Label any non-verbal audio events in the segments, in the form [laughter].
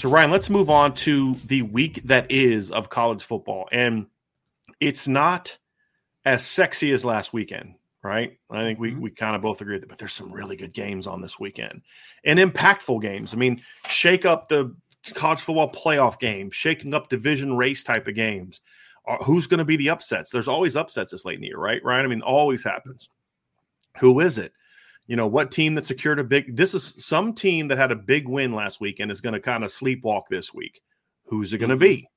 So, Ryan, let's move on to the week that is of college football. And it's not as sexy as last weekend, right? I think we, mm-hmm. we kind of both agree that, but there's some really good games on this weekend and impactful games. I mean, shake up the college football playoff game, shaking up division race type of games. Uh, who's going to be the upsets? There's always upsets this late in the year, right? Ryan, I mean, always happens. Who is it? You know what team that secured a big this is some team that had a big win last week and is going to kind of sleepwalk this week. Who's it going to mm-hmm. be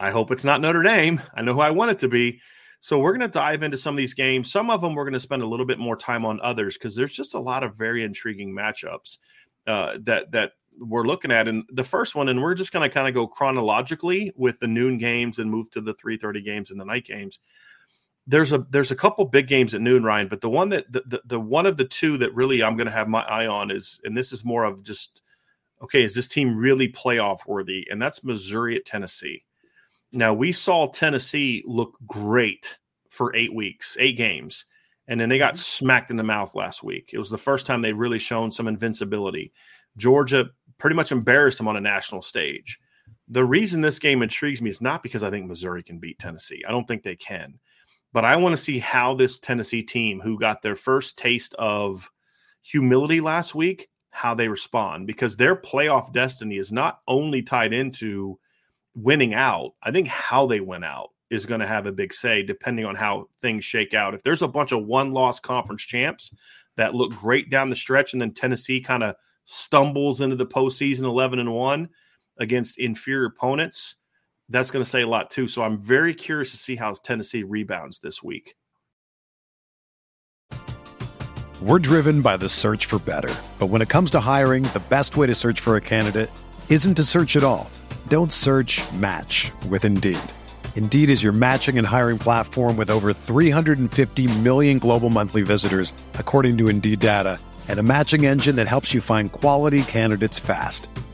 i hope it's not notre dame. I know who i want it to be. So we're going to dive into some of these games. Some of them we're going to spend a little bit more time on others because there's just a lot of very intriguing matchups uh, that that we're looking at. And the first one and we're just going to kind of go chronologically with the noon games and move to the 3.30 games and the night games there's a there's a couple big games at noon, Ryan, but the one that the, the, the one of the two that really I'm going to have my eye on is, and this is more of just okay, is this team really playoff worthy? And that's Missouri at Tennessee. Now we saw Tennessee look great for eight weeks, eight games, and then they got mm-hmm. smacked in the mouth last week. It was the first time they really shown some invincibility. Georgia pretty much embarrassed them on a national stage. The reason this game intrigues me is not because I think Missouri can beat Tennessee. I don't think they can. But I want to see how this Tennessee team, who got their first taste of humility last week, how they respond because their playoff destiny is not only tied into winning out. I think how they win out is going to have a big say depending on how things shake out. If there's a bunch of one loss conference champs that look great down the stretch and then Tennessee kind of stumbles into the postseason 11 and 1 against inferior opponents, that's going to say a lot too. So I'm very curious to see how Tennessee rebounds this week. We're driven by the search for better. But when it comes to hiring, the best way to search for a candidate isn't to search at all. Don't search match with Indeed. Indeed is your matching and hiring platform with over 350 million global monthly visitors, according to Indeed data, and a matching engine that helps you find quality candidates fast.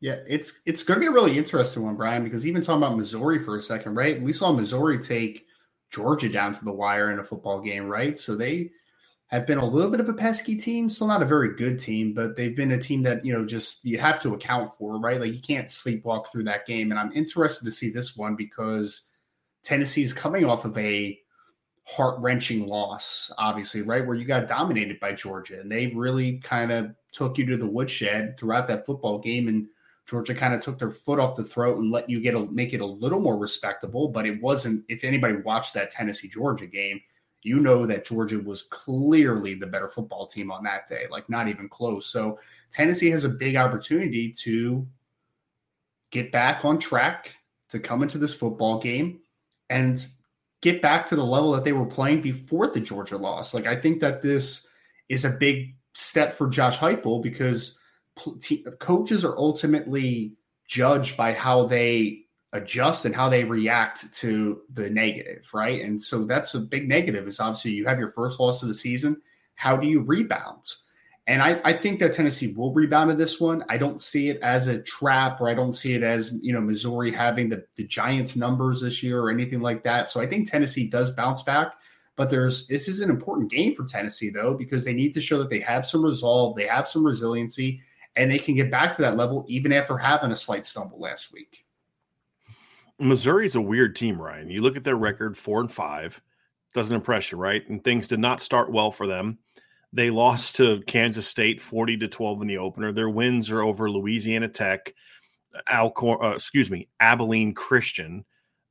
Yeah, it's it's going to be a really interesting one, Brian, because even talking about Missouri for a second, right? We saw Missouri take Georgia down to the wire in a football game, right? So they have been a little bit of a pesky team, still not a very good team, but they've been a team that, you know, just you have to account for, right? Like you can't sleepwalk through that game. And I'm interested to see this one because Tennessee is coming off of a heart wrenching loss, obviously, right? Where you got dominated by Georgia and they really kind of took you to the woodshed throughout that football game. And Georgia kind of took their foot off the throat and let you get a make it a little more respectable. But it wasn't, if anybody watched that Tennessee Georgia game, you know that Georgia was clearly the better football team on that day, like not even close. So Tennessee has a big opportunity to get back on track, to come into this football game and get back to the level that they were playing before the Georgia loss. Like I think that this is a big step for Josh Heupel because coaches are ultimately judged by how they adjust and how they react to the negative, right? And so that's a big negative is obviously you have your first loss of the season. How do you rebound? And I, I think that Tennessee will rebound in this one. I don't see it as a trap or I don't see it as, you know, Missouri having the, the Giants numbers this year or anything like that. So I think Tennessee does bounce back. But there's this is an important game for Tennessee, though, because they need to show that they have some resolve, they have some resiliency, and they can get back to that level even after having a slight stumble last week. Missouri is a weird team, Ryan. You look at their record, four and five, doesn't impress you, right? And things did not start well for them. They lost to Kansas State 40 to 12 in the opener. Their wins are over Louisiana Tech, Alcor, uh, excuse me, Abilene Christian,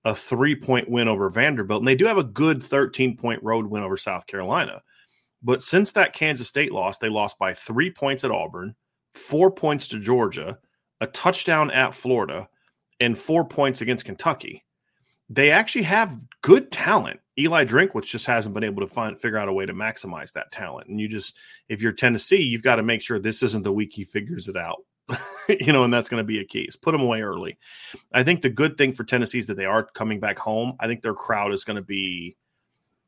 a three point win over Vanderbilt. And they do have a good 13 point road win over South Carolina. But since that Kansas State loss, they lost by three points at Auburn, four points to Georgia, a touchdown at Florida, and four points against Kentucky. They actually have good talent. Eli Drinkwitz just hasn't been able to find figure out a way to maximize that talent. And you just, if you're Tennessee, you've got to make sure this isn't the week he figures it out. [laughs] you know, and that's going to be a key. put them away early. I think the good thing for Tennessee is that they are coming back home. I think their crowd is going to be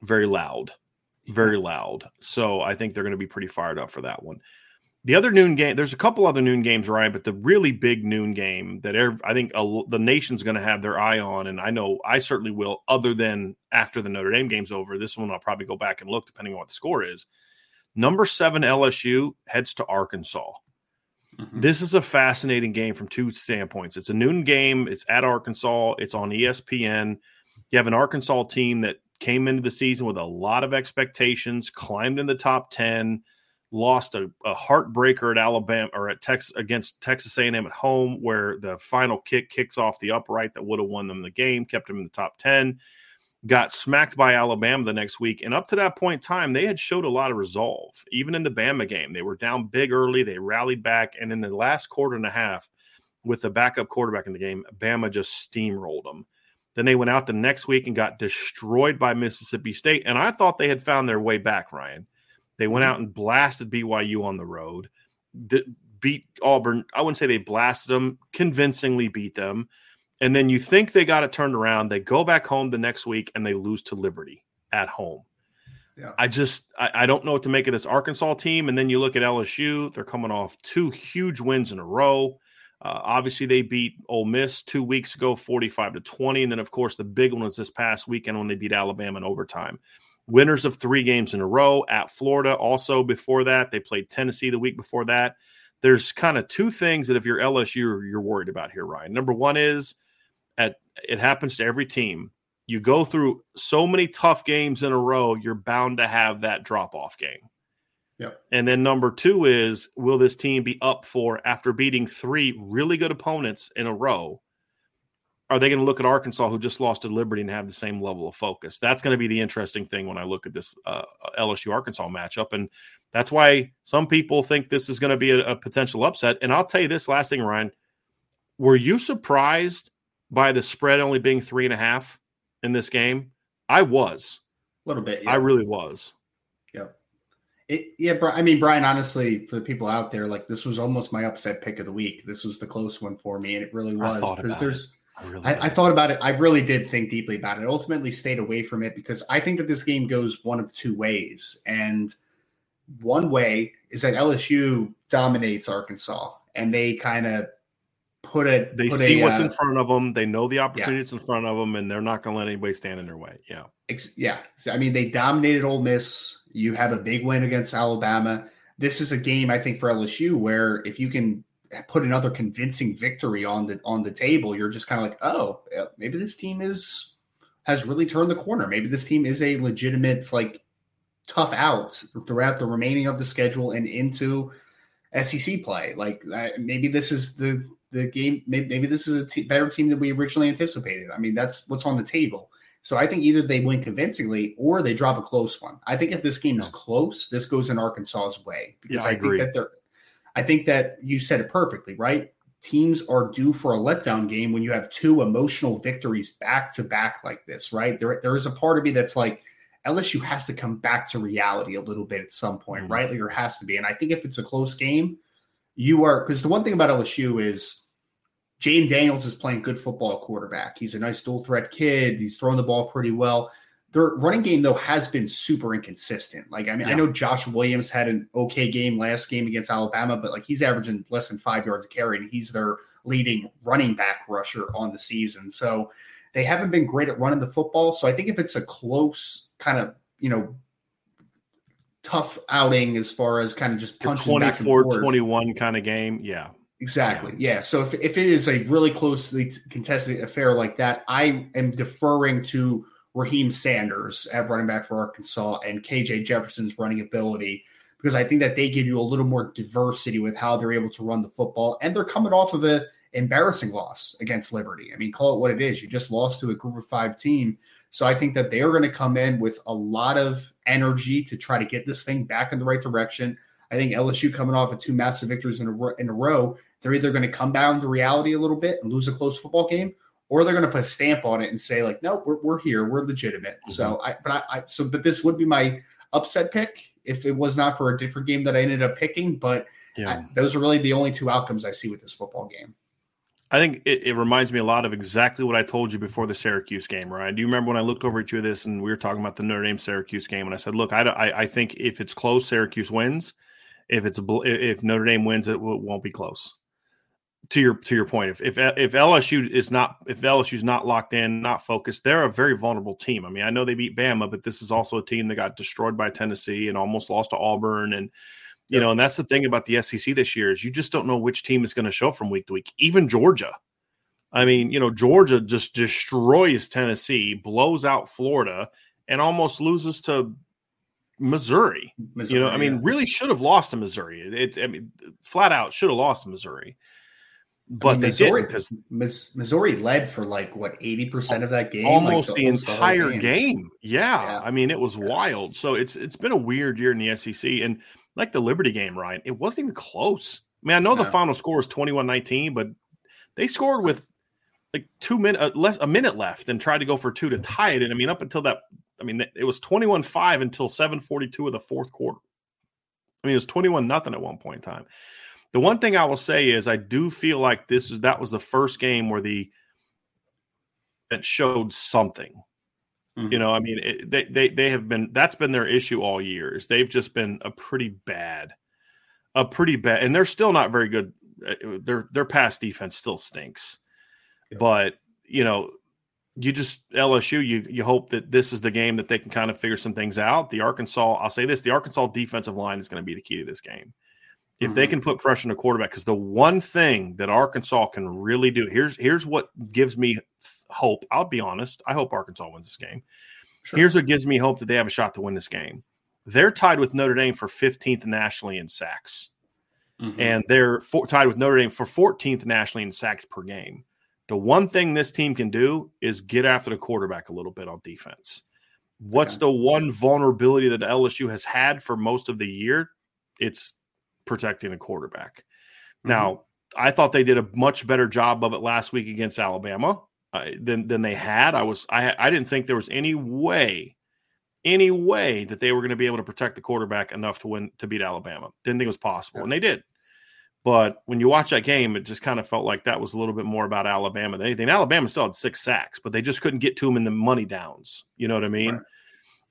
very loud, very yes. loud. So I think they're going to be pretty fired up for that one. The other noon game, there's a couple other noon games, Ryan, but the really big noon game that I think a, the nation's going to have their eye on, and I know I certainly will, other than after the Notre Dame game's over. This one I'll probably go back and look depending on what the score is. Number seven LSU heads to Arkansas. Mm-hmm. This is a fascinating game from two standpoints. It's a noon game, it's at Arkansas, it's on ESPN. You have an Arkansas team that came into the season with a lot of expectations, climbed in the top 10 lost a, a, heartbreaker at Alabama or at Texas against Texas A&M at home, where the final kick kicks off the upright that would have won them the game, kept them in the top ten. Got smacked by Alabama the next week, and up to that point in time, they had showed a lot of resolve. Even in the Bama game, they were down big early, they rallied back, and in the last quarter and a half, with the backup quarterback in the game, Bama just steamrolled them. Then they went out the next week and got destroyed by Mississippi State, and I thought they had found their way back, Ryan they went mm-hmm. out and blasted BYU on the road, D- beat Auburn. I wouldn't say they blasted them, convincingly beat them. And then you think they got it turned around. They go back home the next week and they lose to Liberty at home. Yeah. I just I, I, don't know what to make of this Arkansas team. And then you look at LSU; they're coming off two huge wins in a row. Uh, obviously, they beat Ole Miss two weeks ago, forty-five to twenty, and then of course the big one was this past weekend when they beat Alabama in overtime winners of three games in a row at Florida. Also, before that, they played Tennessee the week before that. There's kind of two things that if you're LSU, you're worried about here, Ryan. Number one is at it happens to every team. You go through so many tough games in a row, you're bound to have that drop off game. Yep. And then number two is will this team be up for after beating three really good opponents in a row? Are they going to look at Arkansas, who just lost to Liberty, and have the same level of focus? That's going to be the interesting thing when I look at this uh, LSU Arkansas matchup, and that's why some people think this is going to be a, a, potential upset. And I'll tell you this last thing, Ryan: Were you surprised by the spread only being three and a half in this game? I was a little bit. Yeah. I really was. Yeah. It, yeah, I mean, Brian. Honestly, for the people out there, like this was almost my upset pick of the week. This was the close one for me, and it really was because there's. It really I, I, thought about it. I really did think deeply about it. I ultimately stayed away from it because I think that this game goes one of two ways. And one way is that LSU dominates Arkansas and they kind of put it. They put see a, what's uh, in front of them. They know the opportunities yeah. in front of them, and they're not going to let anybody stand in their way. Yeah. Yeah. I mean, they dominated Ole Miss. You have a big win against Alabama. This is a game, I think, for LSU where if you can put another convincing victory on the on the table, you're just kind of like, oh, maybe this team is has really turned the corner. Maybe this team is a legitimate, like, tough out throughout the remaining of the schedule and into SEC play. Like, maybe this is the the game. Maybe, maybe this is a t- better team than we originally anticipated. I mean, that's what's on the table. So I think either they win convincingly or they drop a close one. I think if this game is close, this goes in Arkansas's way because yeah, I, I think that they're. I think that you said it perfectly, right? Teams are due for a letdown game when you have two emotional victories back to back like this, right? There, there is a part of me that's like LSU has to come back to reality a little bit at some point, mm-hmm. right? Like there has to be, and I think if it's a close game, you are because the one thing about LSU is Jayden Daniels is playing good football quarterback. He's a nice dual threat kid. He's throwing the ball pretty well. Their running game, though, has been super inconsistent. Like, I mean, yeah. I know Josh Williams had an okay game last game against Alabama, but like he's averaging less than five yards a carry, and he's their leading running back rusher on the season. So they haven't been great at running the football. So I think if it's a close kind of, you know, tough outing as far as kind of just punching 24 21 kind of game, yeah. Exactly. Yeah. So if, if it is a really closely contested affair like that, I am deferring to Raheim Sanders at running back for Arkansas and KJ Jefferson's running ability because I think that they give you a little more diversity with how they're able to run the football. And they're coming off of an embarrassing loss against Liberty. I mean, call it what it is. You just lost to a group of five team. So I think that they are going to come in with a lot of energy to try to get this thing back in the right direction. I think LSU coming off of two massive victories in a, in a row, they're either going to come down to reality a little bit and lose a close football game, or they're going to put a stamp on it and say like, no, we're, we're here, we're legitimate. Mm-hmm. So I, but I, I, so but this would be my upset pick if it was not for a different game that I ended up picking. But yeah. I, those are really the only two outcomes I see with this football game. I think it, it, reminds me a lot of exactly what I told you before the Syracuse game, right? Do you remember when I looked over at you this and we were talking about the Notre Dame Syracuse game, and I said, "Look, I, I, I think if it's close, Syracuse wins. If it's if Notre Dame wins, it won't be close." To your to your point, if if if LSU is not if LSU is not locked in, not focused, they're a very vulnerable team. I mean, I know they beat Bama, but this is also a team that got destroyed by Tennessee and almost lost to Auburn, and you know, and that's the thing about the SEC this year is you just don't know which team is going to show up from week to week. Even Georgia. I mean, you know, Georgia just destroys Tennessee, blows out Florida, and almost loses to Missouri. Missouri you know, I mean, really should have lost to Missouri. It, I mean, flat out should have lost to Missouri. But I mean, Missouri, because Missouri led for like what eighty percent of that game, almost like the, the entire game. game. Yeah. yeah. I mean, it was yeah. wild. So it's it's been a weird year in the SEC, and like the Liberty game, Ryan, it wasn't even close. I mean, I know the final score is 21-19, but they scored with like two minutes uh, less a minute left and tried to go for two to tie it. And I mean, up until that, I mean, it was 21-5 until 742 of the fourth quarter. I mean, it was 21 nothing at one point in time. The one thing I will say is I do feel like this is that was the first game where the that showed something. Mm-hmm. You know, I mean, it, they they they have been that's been their issue all years. They've just been a pretty bad, a pretty bad, and they're still not very good. Uh, their their pass defense still stinks, yeah. but you know, you just LSU. You you hope that this is the game that they can kind of figure some things out. The Arkansas, I'll say this: the Arkansas defensive line is going to be the key to this game. If mm-hmm. they can put pressure on the quarterback, because the one thing that Arkansas can really do here's here's what gives me hope. I'll be honest. I hope Arkansas wins this game. Sure. Here's what gives me hope that they have a shot to win this game. They're tied with Notre Dame for 15th nationally in sacks. Mm-hmm. And they're for, tied with Notre Dame for 14th nationally in sacks per game. The one thing this team can do is get after the quarterback a little bit on defense. What's okay. the one vulnerability that LSU has had for most of the year? It's protecting a quarterback. Mm-hmm. Now, I thought they did a much better job of it last week against Alabama uh, than than they had. I was I I didn't think there was any way any way that they were going to be able to protect the quarterback enough to win to beat Alabama. Didn't think it was possible, yeah. and they did. But when you watch that game, it just kind of felt like that was a little bit more about Alabama than anything. Alabama still had six sacks, but they just couldn't get to him in the money downs. You know what I mean? Right.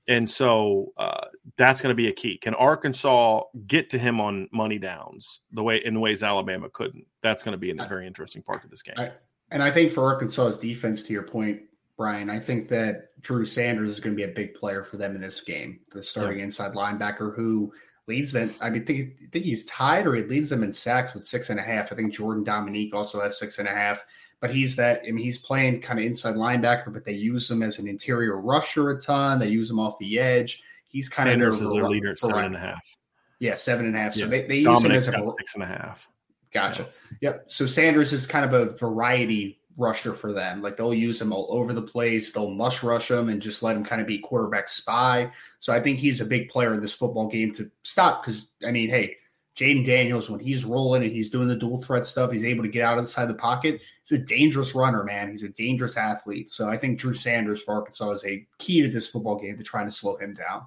And so uh, that's going to be a key. Can Arkansas get to him on money downs the way in ways Alabama couldn't? That's going to be a very interesting part of this game. I, and I think for Arkansas's defense, to your point, Brian, I think that Drew Sanders is going to be a big player for them in this game. The starting yeah. inside linebacker who leads them. I mean, think, think he's tied or he leads them in sacks with six and a half. I think Jordan Domineck also has six and a half. But he's that. I mean, he's playing kind of inside linebacker, but they use him as an interior rusher a ton. They use him off the edge. He's kind Sanders of is their leader at seven and a half. Yeah, seven and a half. So Yeah. they, they use Domineck's him as a six and a half. Gotcha. Yep. So Sanders is kind of a variety rusher for them. Like they'll use him all over the place. They'll mush rush him and just let him kind of be quarterback spy. So I think he's a big player in this football game to stop because I mean, hey, Jayden Daniels, when he's rolling and he's doing the dual threat stuff, he's able to get out inside the side of the pocket. He's a dangerous runner, man. He's a dangerous athlete. So I think Drew Sanders for Arkansas is a key to this football game to trying to slow him down.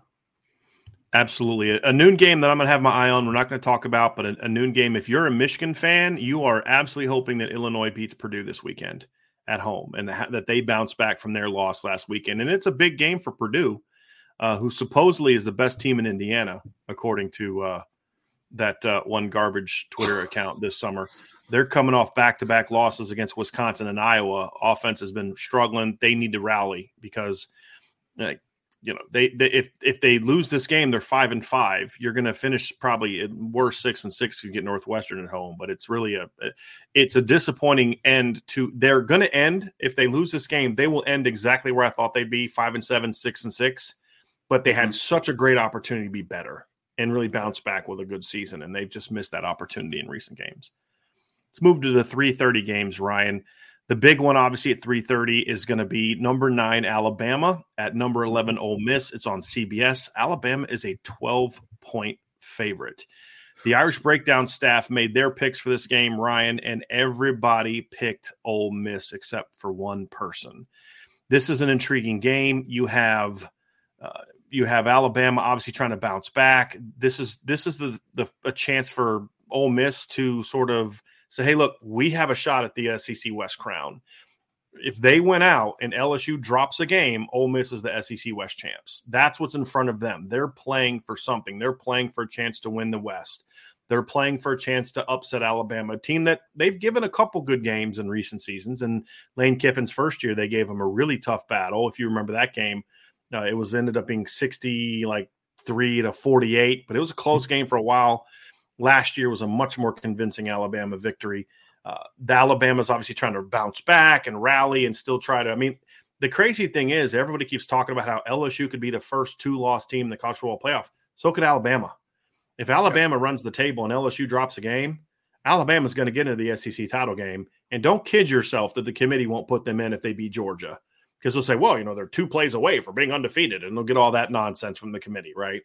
Absolutely. A, a noon game that I'm going to have my eye on, we're not going to talk about, but a, a noon game. If you're a Michigan fan, you are absolutely hoping that Illinois beats Purdue this weekend at home and that they bounce back from their loss last weekend. And it's a big game for Purdue, uh, who supposedly is the best team in Indiana, according to uh, that uh, one garbage Twitter [laughs] account this summer. They're coming off back to back losses against Wisconsin and Iowa. Offense has been struggling. They need to rally because. Like, you know they, they if if they lose this game they're five and five you're going to finish probably at worst six and six if you get northwestern at home but it's really a it's a disappointing end to they're going to end if they lose this game they will end exactly where i thought they'd be five and seven six and six but they had such a great opportunity to be better and really bounce back with a good season and they've just missed that opportunity in recent games let's move to the 330 games ryan the big one, obviously, at 3:30 is going to be number nine Alabama at number 11 Ole Miss. It's on CBS. Alabama is a 12 point favorite. The Irish Breakdown staff made their picks for this game, Ryan, and everybody picked Ole Miss except for one person. This is an intriguing game. You have uh, you have Alabama obviously trying to bounce back. This is this is the the a chance for Ole Miss to sort of say, hey, look, we have a shot at the SEC West crown. If they went out and LSU drops a game, Ole Miss is the SEC West champs. That's what's in front of them. They're playing for something. They're playing for a chance to win the West. They're playing for a chance to upset Alabama, a team that they've given a couple good games in recent seasons. And Lane Kiffin's first year, they gave them a really tough battle. If you remember that game, uh, it was ended up being 60, like three to 48, but it was a close game for a while last year was a much more convincing Alabama victory. Uh, the Alabama's obviously trying to bounce back and rally and still try to. I mean, the crazy thing is everybody keeps talking about how LSU could be the first two-loss team in the college football playoff. So could Alabama. If Alabama runs the table and LSU drops a game, Alabama's going to get into the SEC title game. And don't kid yourself that the committee won't put them in if they beat Georgia. Because they'll say, well, you know, they're two plays away from being undefeated, and they'll get all that nonsense from the committee, right?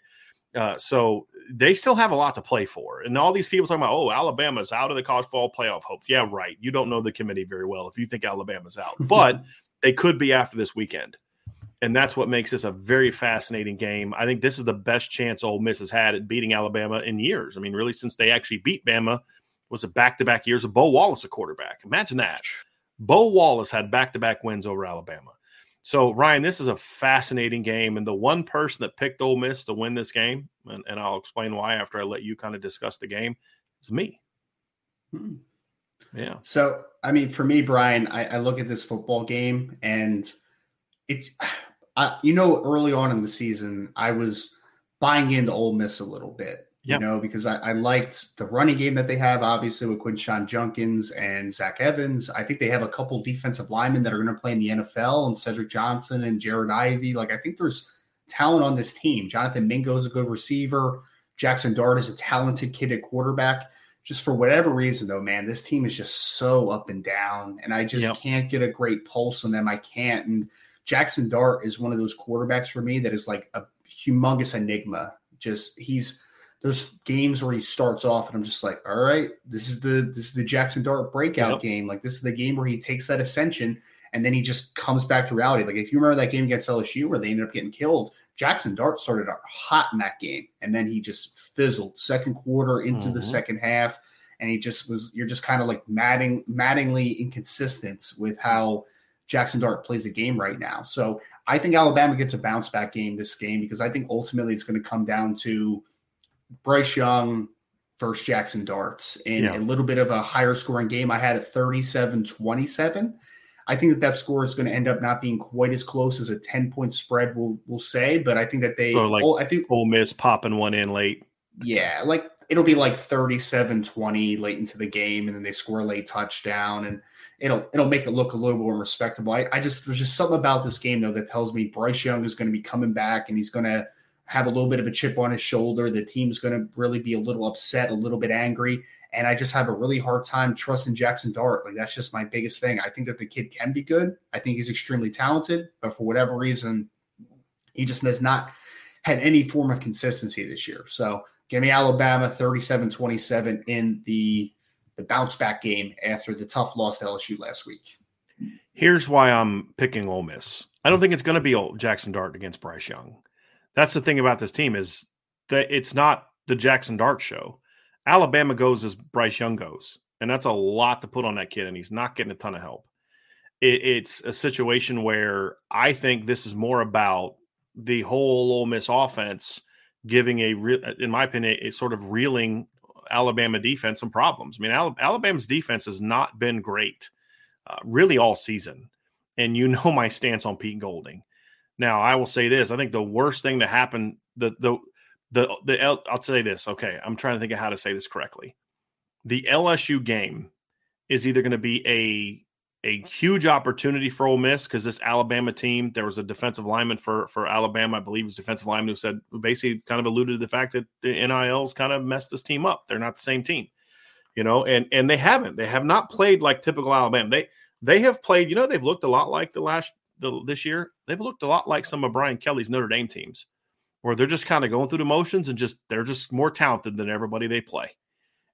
Uh, so they still have a lot to play for. And all these people talking about, oh, Alabama's out of the college football playoff hope. Yeah, right. You don't know the committee very well if you think Alabama's out, [laughs] but they could be after this weekend. And that's what makes this a very fascinating game. I think this is the best chance Ole Miss has had at beating Alabama in years. I mean, really, since they actually beat Bama, was it back to back years of Bo Wallace, a quarterback. Imagine that. Bo Wallace had back to back wins over Alabama. So, Ryan, this is a fascinating game. And the one person that picked Ole Miss to win this game, and, and I'll explain why after I let you kind of discuss the game, is me. Hmm. Yeah. So, I mean, for me, Brian, I, I look at this football game and it's, [sighs] I, you know, early on in the season, I was buying into Ole Miss a little bit, Yep. you know, because I, I liked the running game that they have, obviously, with Quinshon Judkins and Zach Evans. I think they have a couple defensive linemen that are going to play in the NFL and Cedric Johnson and Jared Ivey. Like, I think there's talent on this team. Jonathan Mingo is a good receiver. Jackson Dart is a talented kid at quarterback just for whatever reason though man this team is just so up and down and i just Yep. can't get a great pulse on them i can't and jackson dart is one of those quarterbacks for me that is like a humongous enigma just he's there's games where he starts off and i'm just like all right this is the this is the jackson dart breakout Yep. game like this is the game where he takes that ascension and then he just comes back to reality like if you remember that game against lsu where they ended up getting killed Jackson Dart started out hot in that game, and then he just fizzled second quarter into the Mhm. second half, and he just was. You're just kind of like madding, maddingly inconsistent with how Jackson Dart plays the game right now. So I think Alabama gets a bounce back game this game because I think ultimately it's going to come down to Bryce Young versus Jackson Dart in Yeah. a little bit of a higher scoring game. I had a 37 27. I think that that score is going to end up not being quite as close as a 10 point spread, we'll, we'll say. But I think that they, So, like, I think, Ole Miss popping one in late. yeah, like it'll be like 37 20 late into the game, and then they score a late touchdown. And it'll it'll make it look a little more respectable. I, I just there's just something about this game though that tells me Bryce Young is going to be coming back and he's going to have a little bit of a chip on his shoulder. The team's going to really be a little upset, a little bit angry, and I just have a really hard time trusting Jackson Dart. Like that's just my biggest thing. I think that the kid can be good. I think he's extremely talented, but for whatever reason, he just has not had any form of consistency this year. So give me Alabama 37-27 in the the bounce back game after the tough loss to LSU last week. Here's why I'm picking Ole Miss. I don't think it's going to be Jackson Dart against Bryce Young. That's the thing about this team is that it's not the Jackson Dart show. Alabama goes as Bryce Young goes, and that's a lot to put on that kid, and he's not getting a ton of help. It, it's a situation where I think this is more about the whole Ole Miss offense giving a, in my opinion, a, sort of reeling Alabama defense some problems. I mean, Alabama's defense has not been great uh, really all season. And you [laughs] know my stance on Pete Golding. Now, I will say this: I think the worst thing to happen the the the the I'll say this. Okay, I'm trying to think of how to say this correctly. The LSU game is either going to be a a huge opportunity for Ole Miss because this Alabama team, there was a defensive lineman for for Alabama, I believe was defensive lineman who said basically kind of alluded to the fact that the NILs kind of messed this team up. They're not the same team, you know, and and they haven't. They have not played like typical Alabama. They they have played, you know, they've looked a lot like the last the, this year. They've looked a lot like some of Brian Kelly's Notre Dame teams, where they're just kind of going through the motions and just they're just more talented than everybody they play.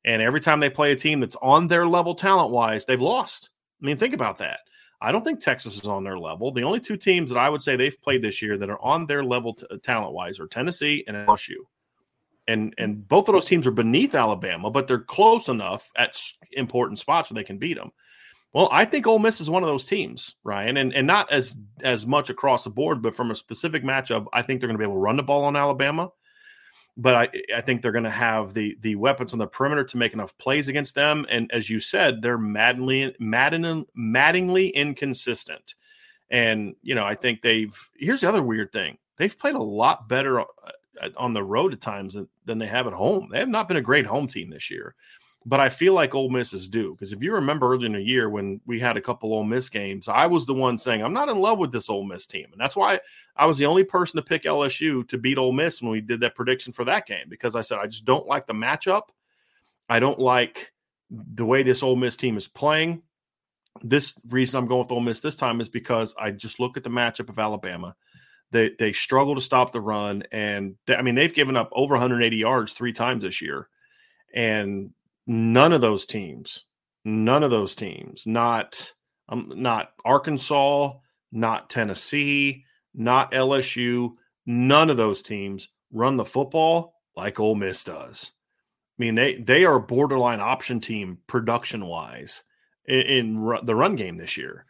And every time they play a team that's on their level talent wise, they've lost. I mean, think about that. I don't think Texas is on their level. The only two teams that I would say they've played this year that are on their level t- uh, talent wise are Tennessee and LSU. And and both of those teams are beneath Alabama, but they're close enough at important spots where they can beat them. Well, I think Ole Miss is one of those teams, Ryan, and and not as as much across the board, but from a specific matchup, I think they're going to be able to run the ball on Alabama but I, I think they're going to have the the weapons on the perimeter to make enough plays against them. And as you said, they're maddeningly maddening, maddeningly inconsistent. And you know, I think they've. Here's the other weird thing: they've played a lot better uh, on the road at times than, than they have at home. They have not been a great home team this year. But I feel like Ole Miss is due because if you remember earlier in the year when we had a couple Ole Miss games, I was the one saying I'm not in love with this Ole Miss team, and that's why I was the only person to pick LSU to beat Ole Miss when we did that prediction for that game because I said I just don't like the matchup. I don't like the way this Ole Miss team is playing. This reason I'm going with Ole Miss this time is because I just look at the matchup of Alabama. They they struggle to stop the run, and they, I mean they've given up over 180 yards three times this year, and none of those teams, none of those teams, not um, not Arkansas, not Tennessee, not LSU, none of those teams run the football like Ole Miss does. I mean, they they are borderline option team production wise in, in the run game this year,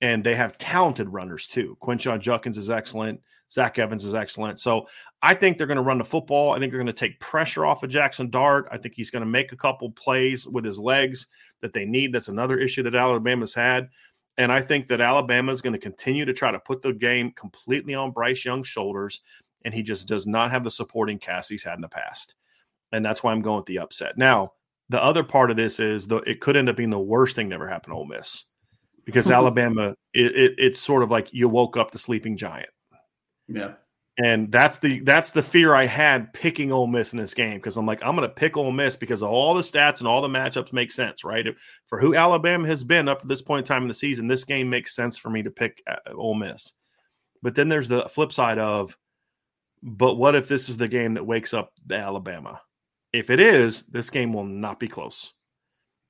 and they have talented runners too. Quinshon Judkins is excellent. Zach Evans is excellent. So I think they're going to run the football. I think they're going to take pressure off of Jackson Dart. I think he's going to make a couple plays with his legs that they need. That's another issue that Alabama's had. And I think that Alabama is going to continue to try to put the game completely on Bryce Young's shoulders. And he just does not have the supporting cast he's had in the past. And that's why I'm going with the upset. Now, the other part of this is the it could end up being the worst thing that ever happened to Ole Miss because [laughs] Alabama, it, it, it's sort of like you woke up the sleeping giant. Yeah. And that's the that's the fear I had picking Ole Miss in this game because I'm like I'm going to pick Ole Miss because all the stats and all the matchups make sense, right? For who Alabama has been up to this point in time in the season, this game makes sense for me to pick uh, Ole Miss. But then there's the flip side of, but what if this is the game that wakes up Alabama? If it is, this game will not be close.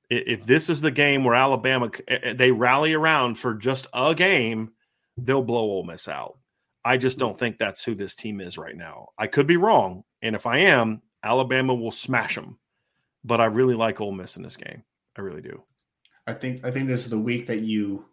If this is the game where Alabama they rally around for just a game, they'll blow Ole Miss out. I just don't think that's who this team is right now. I could be wrong, and if I am, Alabama will smash them. But I really like Ole Miss in this game. I really do. I think I think this is the week that you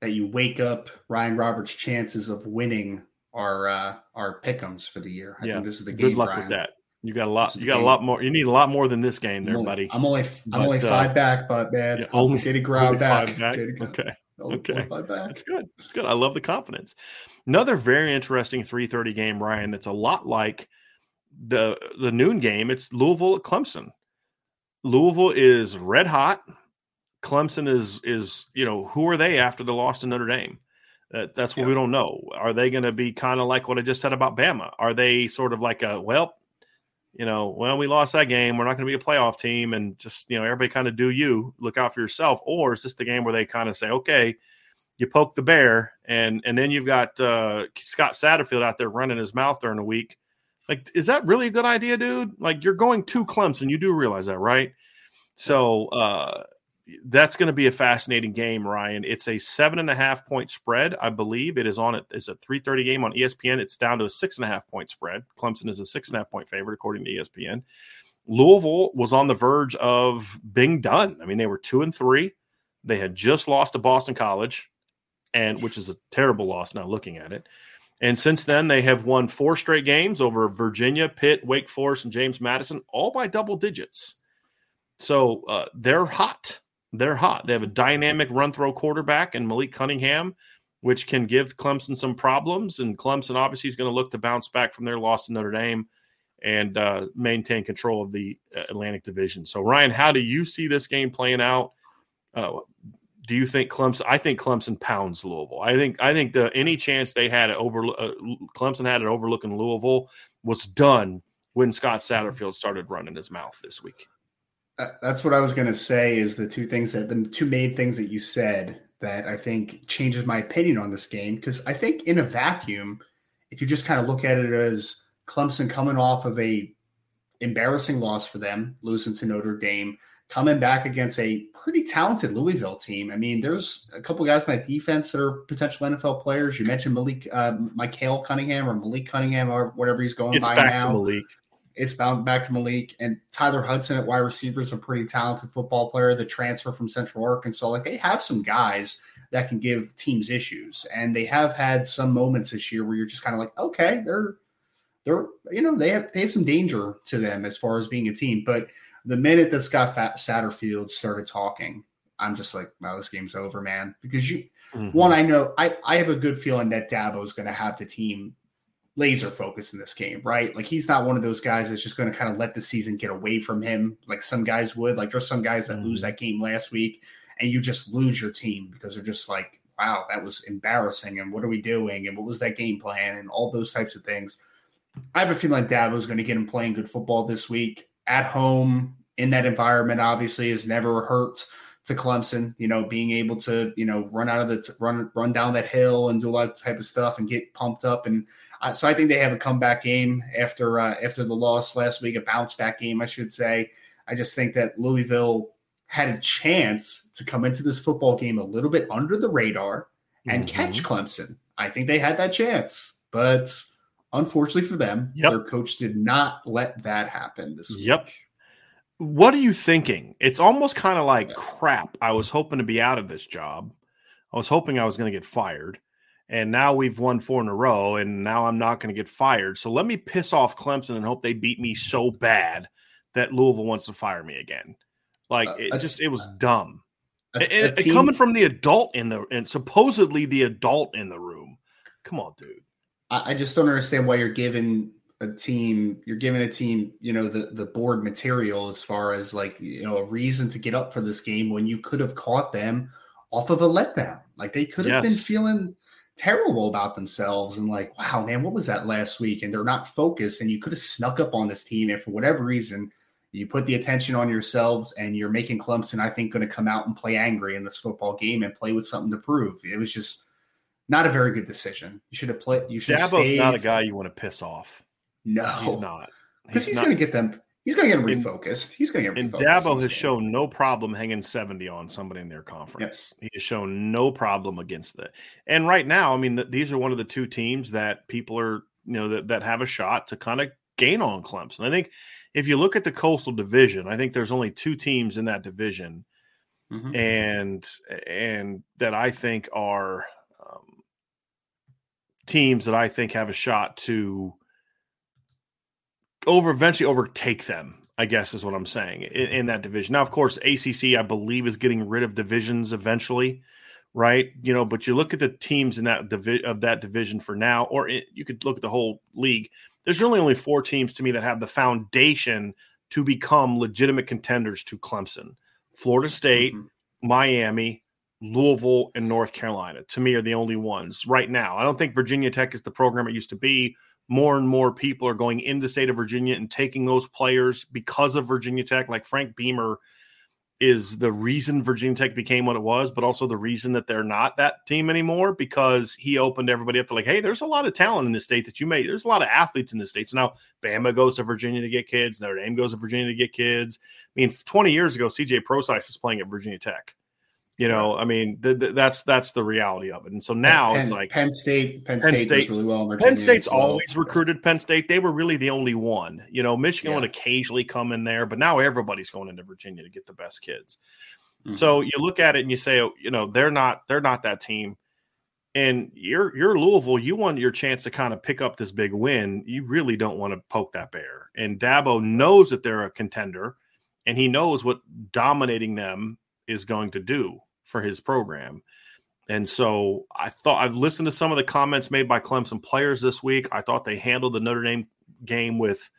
that you wake up Ryan Roberts' chances of winning our uh our pickums for the year. I yeah. think this is the game. Good luck Ryan. with that. You got a lot. You got game. a lot more. You need a lot more than this game, there, I'm only, buddy. I'm only I'm only five uh, back, but man, yeah, only get a grab back. back. Okay. Okay, that's good. That's good. I love the confidence. Another very interesting 3:30 game, Ryan. That's a lot like the the noon game. It's Louisville at Clemson. Louisville is red hot. Clemson is is you know who are they after the loss to Notre Dame? Uh, that's what yeah. we don't know. Are they going to be kind of like what I just said about Bama? Are they sort of like a well, you know, well we lost that game, we're not going to be a playoff team, and just you know everybody kind of do you look out for yourself, or is this the game where they kind of say okay? You poke the bear, and and then you've got uh, Scott Satterfield out there running his mouth during the week. Like, is that really a good idea, dude? Like, you're going to Clemson. You do realize that, right? So, uh, that's going to be a fascinating game, Ryan. It's a seven and a half point spread, I believe. It is on it. It's a three thirty game on ESPN. It's down to a six and a half point spread. Clemson is a six and a half point favorite according to ESPN. Louisville was on the verge of being done. I mean, they were two and three. They had just lost to Boston College, and which is a terrible loss now looking at it. And since then, they have won four straight games over Virginia, Pitt, Wake Forest, and James Madison, all by double digits. So uh, they're hot they're hot. They have a dynamic run throw quarterback and Malik Cunningham, which can give Clemson some problems. And Clemson obviously is going to look to bounce back from their loss to Notre Dame and uh, maintain control of the uh, Atlantic Division. So, Ryan, how do you see this game playing out? Uh, do you think Clemson? I think Clemson pounds Louisville. I think I think the any chance they had over uh, Clemson had it overlooking Louisville was done when Scott Satterfield started running his mouth this week. That's what I was going to say. Is the two things that the two main things that you said that I think changes my opinion on this game because I think in a vacuum, if you just kind of look at it as Clemson coming off of a embarrassing loss for them, losing to Notre Dame, coming back against a pretty talented Louisville team. I mean, there's a couple guys in that defense that are potential NFL players. You mentioned Malik, uh, Michael Cunningham or Malik Cunningham or whatever he's going it's by back now. To Malik. It's bound back to Malik and Tyler Hudson at wide receiver is a pretty talented football player. The transfer from Central Arkansas, like they have some guys that can give teams issues, and they have had some moments this year where you're just kind of like, okay, they're they're you know they have they have some danger to them as far as being a team. But the minute that Scott Satterfield started talking, I'm just like, wow, this game's over, man. Because you, mm-hmm. one, I know I I have a good feeling that Dabo is going to have the team laser focused in this game, right? Like he's not one of those guys that's just going to kind of let the season get away from him like some guys would. Like there's some guys that mm. lose that game last week and you just lose your team because they're just like, wow, that was embarrassing and what are we doing and what was that game plan and all those types of things. I have a feeling like Dabo's going to get him playing good football this week at home in that environment. Obviously, has never hurt to Clemson. You know, being able to you know run out of the t- run run down that hill and do a lot of type of stuff and get pumped up and uh, so I think they have a comeback game after uh, after the loss last week, a bounce back game, I should say. I just think that Louisville had a chance to come into this football game a little bit under the radar and mm-hmm. catch Clemson. I think they had that chance, but unfortunately for them, yep. their coach did not let that happen this yep. What are you thinking? It's almost kind of like yeah. crap. I was hoping to be out of this job. I was hoping I was going to get fired and now we've won four in a row, and now I'm not going to get fired. So let me piss off Clemson and hope they beat me so bad that Louisville wants to fire me again. Like uh, it uh, just it was dumb. A, a team, coming from the adult in the and supposedly the adult in the room. Come on, dude. I, I just don't understand why you're giving a team you're giving a team you know the the board material as far as like you know a reason to get up for this game when you could have caught them off of a letdown like they could have yes. been feeling terrible about themselves and like, wow, man, what was that last week? And they're not focused. And you could have snuck up on this team. And for whatever reason, you put the attention on yourselves and you're making Clemson, I think, going to come out and play angry in this football game and play with something to prove. It was just not a very good decision. You should have played. You should. Dabo's not a guy you want to piss off. No, he's not. Because he's, he's going to get them. He's going to get refocused. He's going to get refocused. And Dabo has shown no problem hanging 70 on somebody in their conference. Yes. He has shown no problem against that. And right now, I mean, the, these are one of the two teams that people are, you know, that, that have a shot to kind of gain on Clemson. I think if you look at the Coastal Division, I think there's only two teams in that division, mm-hmm. and and that I think are um, teams that I think have a shot to over eventually overtake them. I guess is what I'm saying in, in, that division. Now, of course, ACC I believe is getting rid of divisions eventually, right? You know, but you look at the teams in that divi- of that division for now, or it, you could look at the whole league. There's really only four teams to me that have the foundation to become legitimate contenders to Clemson: Florida State, mm-hmm. Miami, Louisville, and North Carolina. To me, are the only ones right now. I don't think Virginia Tech is the program it used to be. More and more people are going into the state of Virginia and taking those players because of Virginia Tech. Like Frank Beamer is the reason Virginia Tech became what it was, but also the reason that they're not that team anymore because he opened everybody up to like, hey, there's a lot of talent in this state that you may. There's a lot of athletes in the state. So now Bama goes to Virginia to get kids. Notre Dame goes to Virginia to get kids. I mean, 20 years ago, CJ Prosise is playing at Virginia Tech. You know, I mean, th- th- that's that's the reality of it. And so now Penn, it's like Penn State. Penn State, Penn State really well. Penn State's well. always recruited Penn State. They were really the only one. You know, Michigan yeah. would occasionally come in there, but now everybody's going into Virginia to get the best kids. Mm-hmm. So you look at it and you say, oh, you know, they're not they're not that team. And you're you're Louisville. You want your chance to kind of pick up this big win. You really don't want to poke that bear. And Dabo knows that they're a contender, and he knows what dominating them is going to do for his program. And so I thought I've listened to some of the comments made by Clemson players this week. I thought they handled the Notre Dame game with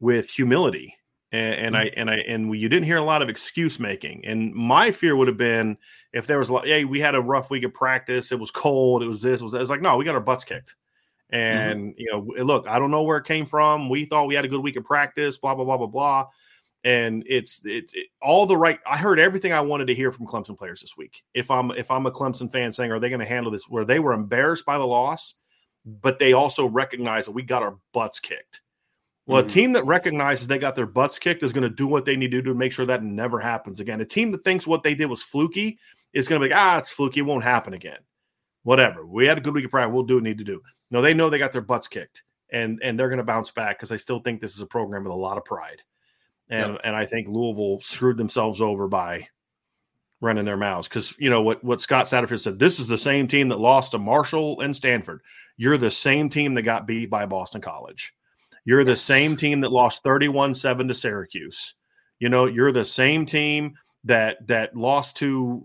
with humility. And, and mm-hmm. I and I and you didn't hear a lot of excuse making. And my fear would have been if there was like, hey, we had a rough week of practice. It was cold. It was this. It was that. It's like no, we got our butts kicked. Mm-hmm. And mm-hmm. you know, look, I don't know where it came from. We thought we had a good week of practice. Blah blah blah blah blah and it's it's it, all the right. I heard everything I wanted to hear from Clemson players this week. If I'm if I'm a Clemson fan, saying are they going to handle this? Where they were embarrassed by the loss, but they also recognize that we got our butts kicked. Well, mm-hmm. a team that recognizes they got their butts kicked is going to do what they need to do to make sure that never happens again. A team that thinks what they did was fluky is going to be like, ah, it's fluky, it won't happen again. Whatever. We had a good week of practice. We'll do what we need to do. No, they know they got their butts kicked, and and they're going to bounce back because I still think this is a program with a lot of pride and yep. and I think Louisville screwed themselves over by running their mouths because you know what what Scott Satterfield said. This is the same team that lost to Marshall and Stanford. You're the same team that got beat by Boston College. You're the yes. same team that lost 31-7 to Syracuse. You know, you're the same team that that lost to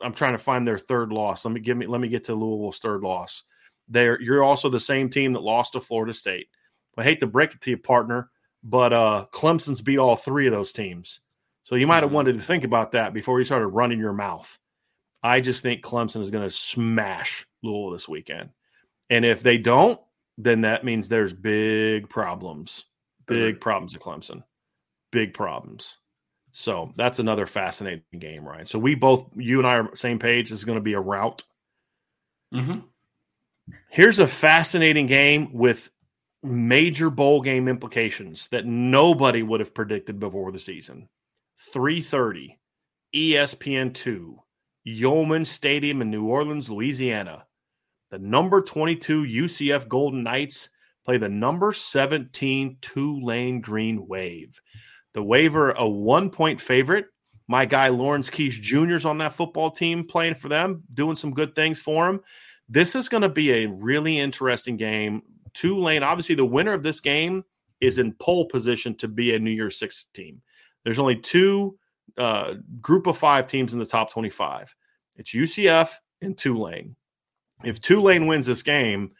I'm trying to find their third loss. Let me give me let me get to Louisville's third loss. There you're also the same team that lost to Florida State. I hate to break it to you, partner but uh, Clemson's beat all three of those teams. So you might have mm-hmm. wanted to think about that before you started running your mouth. I just think Clemson is going to smash Louisville this weekend. And if they don't, then that means there's big problems. Big problems at Clemson. Big problems. So that's another fascinating game, right? So we both, you and I are same page. This is going to be a rout. Mm-hmm. Here's a fascinating game with major bowl game implications that nobody would have predicted before the season. 3:30 ESPN2 Yulman Stadium in New Orleans, Louisiana. The number 22 UCF Golden Knights play the number 17 Tulane Green Wave. The Waver a 1-point favorite. My guy Lawrence Keys Jr. is on that football team playing for them, doing some good things for him. This is going to be a really interesting game. Tulane, obviously, the winner of this game is in pole position to be a New Year's Six team. There's only two uh, group of five teams in the top 25. It's UCF and Tulane. If Tulane wins this game,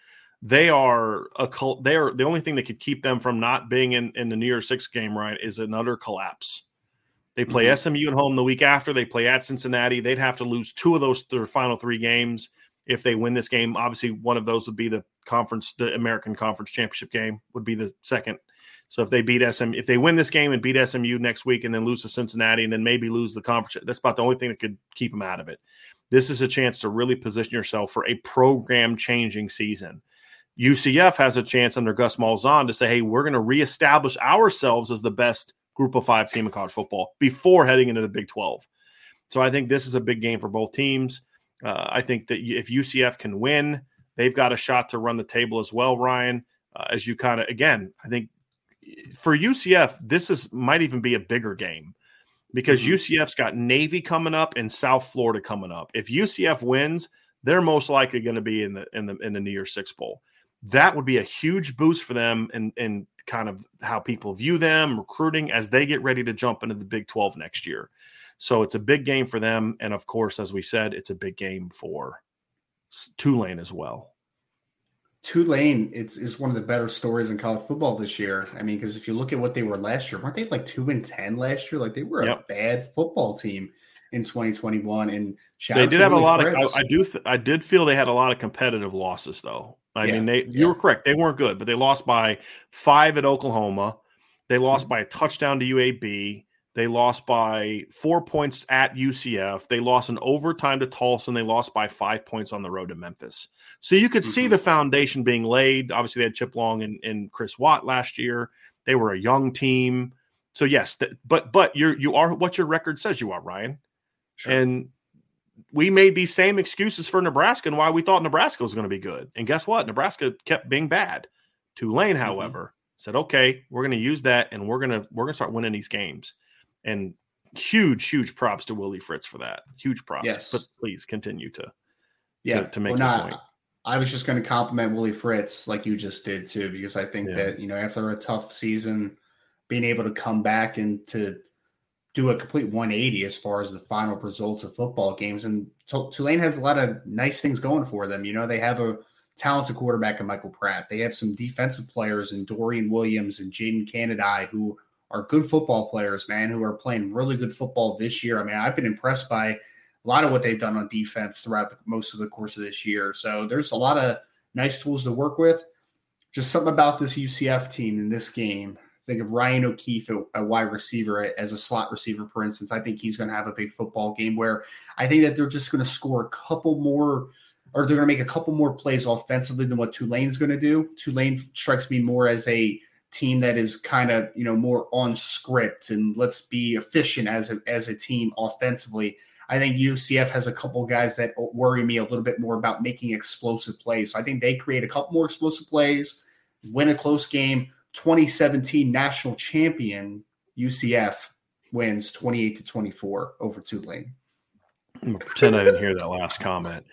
they are a cult, they are the only thing that could keep them from not being in, in the New Year's Six game right is another collapse. They play mm-hmm. SMU at home the week after. They play at Cincinnati. They'd have to lose two of those their final three games if they win this game. Obviously, one of those would be the conference, the American Conference Championship game would be the second. So if they beat SM, if they win this game and beat SMU next week and then lose to Cincinnati and then maybe lose the conference, that's about the only thing that could keep them out of it. This is a chance to really position yourself for a program changing season. UCF has a chance under Gus Malzahn to say, hey, we're going to reestablish ourselves as the best group of five team in college football before heading into the Big 12. So I think this is a big game for both teams. Uh, I think that if UCF can win, they've got a shot to run the table as well, Ryan. Uh, as you kind of again, I think for UCF, this is might even be a bigger game because mm-hmm. UCF's got Navy coming up and South Florida coming up. If UCF wins, they're most likely going to be in the in the in the New Year Six Bowl. That would be a huge boost for them and and kind of how people view them recruiting as they get ready to jump into the Big 12 next year. So it's a big game for them. And of course, as we said, it's a big game for Tulane as well. Tulane it's is one of the better stories in college football this year. I mean, because if you look at what they were last year, weren't they like two and ten last year? Like they were yep. a bad football team. in 2021. And they did have a lot Fritz. of. I, I do. Th- I did feel they had a lot of competitive losses, though. I yeah, mean, they. You yeah. were correct. They weren't good, but they lost by five at Oklahoma. They lost mm-hmm. by a touchdown to UAB. They lost by four points at UCF. They lost in overtime to Tulsa, and they lost by five points on the road to Memphis. So you could mm-hmm. see the foundation being laid. Obviously, they had Chip Long and, and Chris Watt last year. They were a young team. So yes, th- but but you're you are what your record says you are, Ryan. Sure. And we made these same excuses for Nebraska and why we thought Nebraska was going to be good. And guess what? Nebraska kept being bad. Tulane, mm-hmm. however, mm-hmm. said, "Okay, we're going to use that, and we're going to we're going to start winning these games." And huge, huge props to Willie Fritz for that. Huge props. Yes. But please continue to yeah to, to make your point. I was just going to compliment Willie Fritz like you just did too, because I think yeah. that you know after a tough season, being able to come back and to do a complete 180 as far as the final results of football games. And Tulane has a lot of nice things going for them. You know, they have a talented quarterback in Michael Pratt. They have some defensive players in Dorian Williams and Jadon Canady who are good football players, man, who are playing really good football this year. I mean, I've been impressed by a lot of what they've done on defense throughout the, most of the course of this year. So there's a lot of nice tools to work with. Just something about this UCF team in this game. Think of Ryan O'Keefe, a wide receiver, as a slot receiver, for instance. I think he's going to have a big football game where I think that they're just going to score a couple more, or they're going to make a couple more plays offensively than what Tulane is going to do. Tulane strikes me more as a team that is kind of you know more on script and let's be efficient as a, as a team offensively. I think UCF has a couple guys that worry me a little bit more about making explosive plays. So I think they create a couple more explosive plays, win a close game. 2017 national champion UCF wins 28 to 24 over Tulane. Pretend I didn't hear that last comment.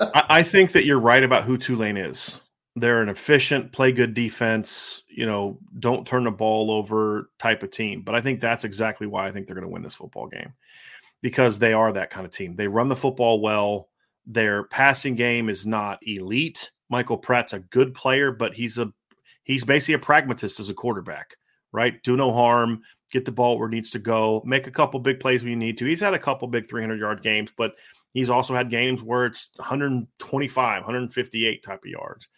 I, I think that you're right about who Tulane is. They're an efficient, play good defense, you know, don't turn the ball over type of team. But I think that's exactly why I think they're going to win this football game because they are that kind of team. They run the football well. Their passing game is not elite. Michael Pratt's a good player, but he's a he's basically a pragmatist as a quarterback, right? Do no harm, get the ball where it needs to go, make a couple big plays when you need to. He's had a couple big 300 yard games, but he's also had games where it's 125, 158 type of yards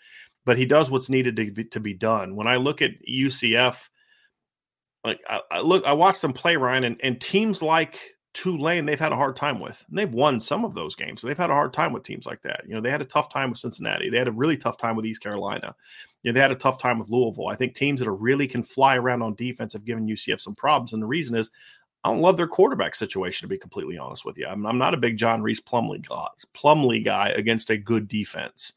but he does what's needed to be, to be done. When I look at UCF, like I, I look, I watch them play Ryan, and, and teams like Tulane, they've had a hard time with. And they've won some of those games. So they've had a hard time with teams like that. You know, they had a tough time with Cincinnati. They had a really tough time with East Carolina. You know, they had a tough time with Louisville. I think teams that are really can fly around on defense have given UCF some problems. And the reason is I don't love their quarterback situation, to be completely honest with you. I'm, I'm not a big John Rhys Plumlee guy, Plumlee guy against a good defense.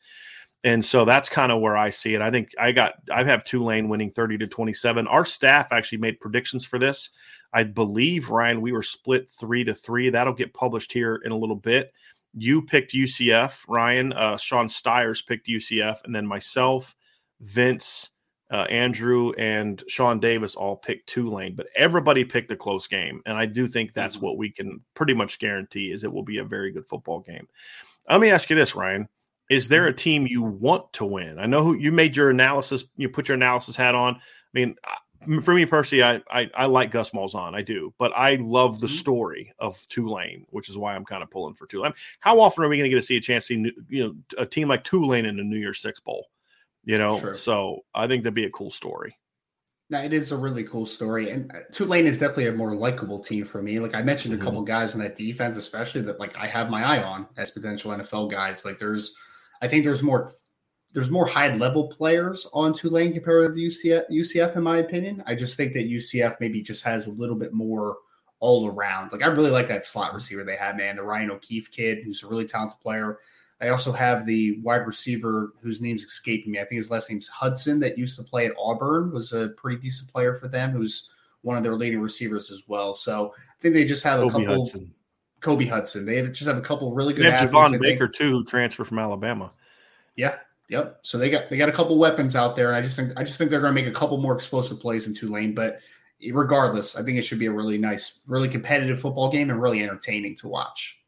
And so that's kind of where I see it. I think I got I have Tulane winning 30 to 27. Our staff actually made predictions for this. I believe Ryan, we were split three to three. That'll get published here in a little bit. You picked UCF, Ryan. Uh, Sean Stiers picked UCF, and then myself, Vince, uh, Andrew, and Sean Davis all picked Tulane. But everybody picked a close game, and I do think that's mm-hmm. what we can pretty much guarantee is it will be a very good football game. Let me ask you this, Ryan is there a mm-hmm. team you want to win? I know who you made your analysis, you put your analysis hat on. I mean, for me personally, I, I, I like Gus Malzahn, I do, but I love the mm-hmm. story of Tulane, which is why I'm kind of pulling for Tulane. How often are we going to get to see a chance to see you know a team like Tulane in the New Year's Six bowl? You know, so I think that'd be a cool story. Now, it is a really cool story, and uh, Tulane is definitely a more likable team for me. Like I mentioned, a mm-hmm. couple guys in that defense, especially that like I have my eye on as potential NFL guys. Like there's I think there's more there's more high level players on Tulane compared to UCF, UCF, in my opinion. I just think that UCF maybe just has a little bit more all around. Like I really like that slot receiver they had, man. The Ryan O'Keefe kid, who's a really talented player. I also have the wide receiver whose name's escaping me. I think his last name's Hudson that used to play at Auburn, was a pretty decent player for them, who's one of their leading receivers as well. So I think they just have a couple Hudson. Kobe Hudson. They just have a couple really good. They have Javon Baker too, who transferred from Alabama. Yeah, yep. So they got they got a couple weapons out there, and I just think I just think they're going to make a couple more explosive plays in Tulane. But regardless, I think it should be a really nice, really competitive football game and really entertaining to watch.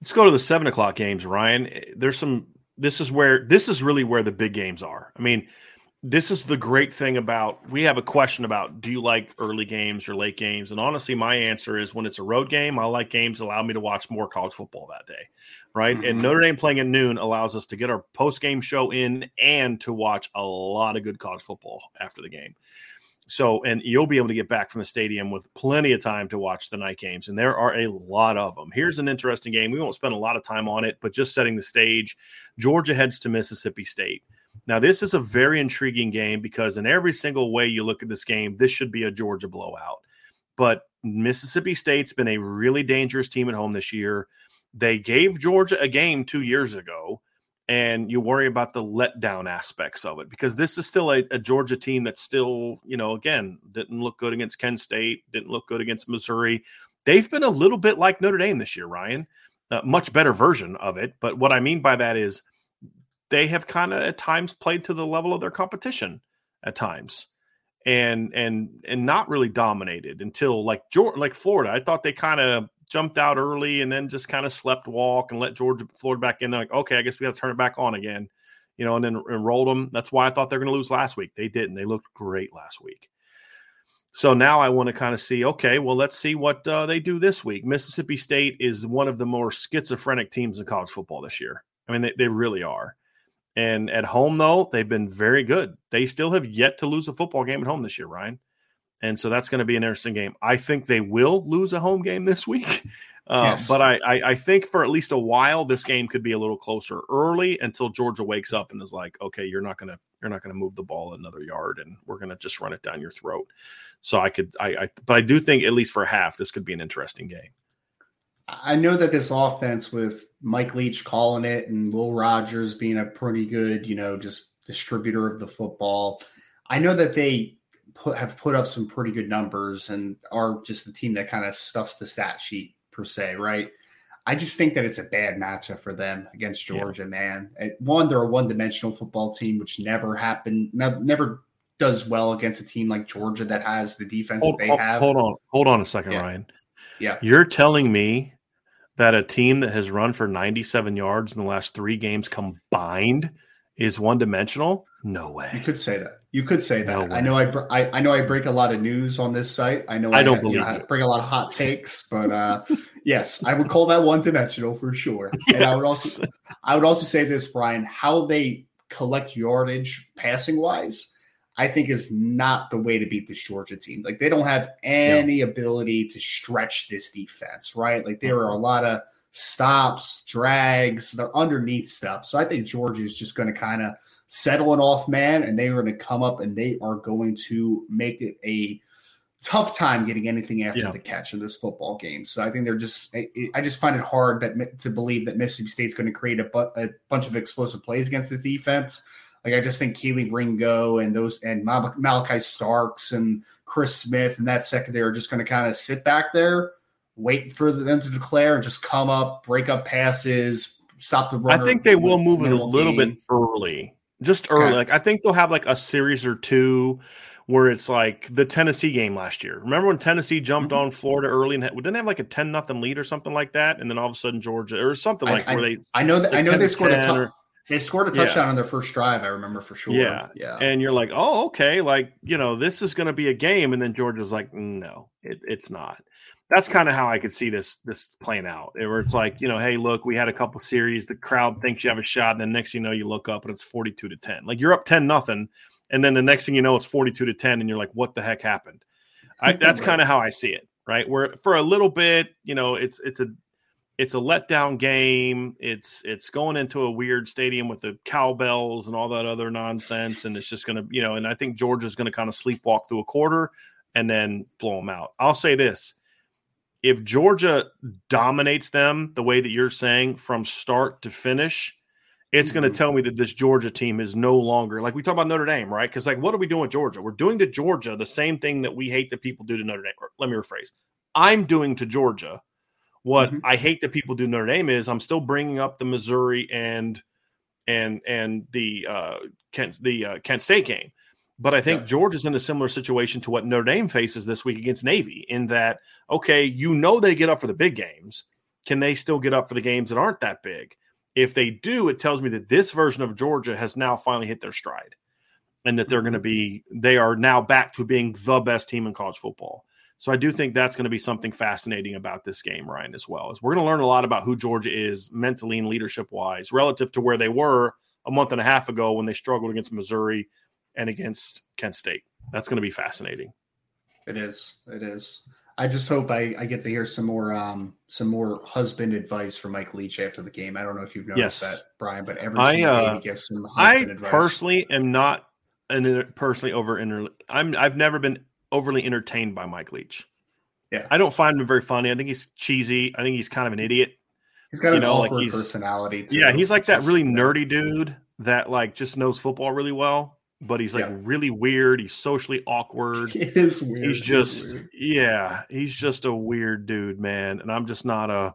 Let's go to the seven o'clock games, Ryan. There's some. This is where this is really where the big games are. I mean, this is the great thing about we have a question about do you like early games or late games? And honestly my answer is when it's a road game i like games that allow me to watch more college football that day right? Mm-hmm. and notre dame playing at noon allows us to get our post game show in and to watch a lot of good college football after the game. So and you'll be able to get back from the stadium with plenty of time to watch the night games and there are a lot of them here's an interesting game. We won't spend a lot of time on it but just setting the stage georgia heads to mississippi state now, this is a very intriguing game because in every single way you look at this game, this should be a Georgia blowout. But Mississippi State's been a really dangerous team at home this year. They gave Georgia a game two years ago, and you worry about the letdown aspects of it because this is still a, a Georgia team that still, you know, again, didn't look good against Kent State, didn't look good against Missouri. They've been a little bit like Notre Dame this year, Ryan. A much better version of it. But what I mean by that is they have kind of at times played to the level of their competition at times and and and not really dominated until like Georgia, like Florida. I thought they kind of jumped out early and then just kind of slept walk and let Georgia Florida back in. They're like, okay, I guess we got to turn it back on again, you know, and then and rolled them. That's why I thought they're going to lose last week. They didn't. They looked great last week. So now I want to kind of see, okay, well, let's see what uh, they do this week. Mississippi State is one of the more schizophrenic teams in college football this year. I mean, they, they really are. And at home, though, they've been very good. They still have yet to lose a football game at home this year, Ryan. And so that's going to be an interesting game. I think they will lose a home game this week. [laughs] Uh, yes. But I, I, I, think for at least a while, this game could be a little closer early until Georgia wakes up and is like, okay, you're not gonna you're not gonna move the ball another yard, and we're gonna just run it down your throat. So I could I, I but I do think at least for half, this could be an interesting game. I know that this offense with Mike Leach calling it and Will Rogers being a pretty good, you know, just distributor of the football. I know that they put, have put up some pretty good numbers and are just the team that kind of stuffs the stat sheet per se, right? I just think that it's a bad matchup for them against Georgia, yeah. man. One, they're a one-dimensional football team, which never happened, never does well against a team like Georgia that has the defense hold, that they have. Hold on, hold on a second, yeah. Ryan. Yeah. You're telling me that a team that has run for 97 yards in the last three games combined is one dimensional? No way. You could say that. You could say that. No I know I, I, I know I break a lot of news on this site. I know I, I don't believe you know, I bring a lot of hot [laughs] takes, but uh, yes, I would call that one dimensional for sure. Yes. And I would also I would also say this, Brian, how they collect yardage passing wise I think is not the way to beat this Georgia team. Like they don't have any yeah. ability to stretch this defense, right? Like there are a mm-hmm. lot of stops, drags, they're underneath stuff. So I think Georgia is just going to kind of settle an off man and they are going to come up and they are going to make it a tough time getting anything after yeah. the catch in this football game. So I think they're just, I just find it hard that to believe that Mississippi State's going to create a, bu- a bunch of explosive plays against the defense. Like I just think Kelee Ringo and those and Mal- Malaki Starks and Chris Smith and that secondary are just going to kind of sit back there, wait for them to declare and just come up, break up passes, stop the run. I think they will move it a little game. bit early, just early. Okay. Like I think they'll have like a series or two where it's like the Tennessee game last year. Remember when Tennessee jumped mm-hmm. on Florida early and didn't have like a ten nothing lead or something like that, and then all of a sudden Georgia or something like I, where they. I know that I know they scored a ton. They scored a touchdown yeah. on their first drive. I remember for sure. Yeah, yeah. And you're like, oh, okay, like you know, this is going to be a game. And then Georgia was like, no, it, it's not. That's kind of how I could see this this playing out. Eh, where it's like, you know, hey, look, we had a couple series. The crowd thinks you have a shot, and then next thing you know, you look up and it's 42 to 10. Like you're up 10 nothing, and then the next thing you know, it's 42 to 10, and you're like, what the heck happened? I, that's [laughs] kind of how I see it. Right, where for a little bit, you know, it's it's a it's a letdown game. It's it's going into a weird stadium with the cowbells and all that other nonsense, and it's just going to you know. And I think Georgia's going to kind of sleepwalk through a quarter and then blow them out. I'll say this: if Georgia dominates them the way that you're saying from start to finish, it's mm-hmm. going to tell me that this Georgia team is no longer like we talk about Notre Dame, right? Because like, what are we doing with Georgia? We're doing to Georgia the same thing that we hate that people do to Notre Dame. Or, let me rephrase: I'm doing to Georgia what mm-hmm. I hate that people do Notre Dame is I'm still bringing up the Missouri and and and the uh, Kent the uh, Kent State game. But I think yeah. Georgia's in a similar situation to what Notre Dame faces this week against Navy, in that okay, you know they get up for the big games. Can they still get up for the games that aren't that big? If they do, it tells me that this version of Georgia has now finally hit their stride. and that they're going to be they are now back to being the best team in college football. So I do think that's going to be something fascinating about this game, Ryan, as well. Is we're going to learn a lot about who Georgia is mentally and leadership wise relative to where they were a month and a half ago when they struggled against Missouri and against Kent State. That's going to be fascinating. It is. It is. I just hope I, I get to hear some more um, some more husband advice from Mike Leach after the game. I don't know if you've noticed yes. that, Brian, but every I, uh, game he gives some I advice. I personally am not an personally over inter- I'm I've never been overly entertained by Mike Leach. Yeah. I don't find him very funny. I think he's cheesy. I think he's kind of an idiot. He's got you an know, awkward like personality. Too. Yeah, he's like that really nerdy dude that like just knows football really well but he's like yeah. really weird. He's socially awkward. [laughs] He is weird. He's just weird. yeah, he's just a weird dude, man. And I'm just not a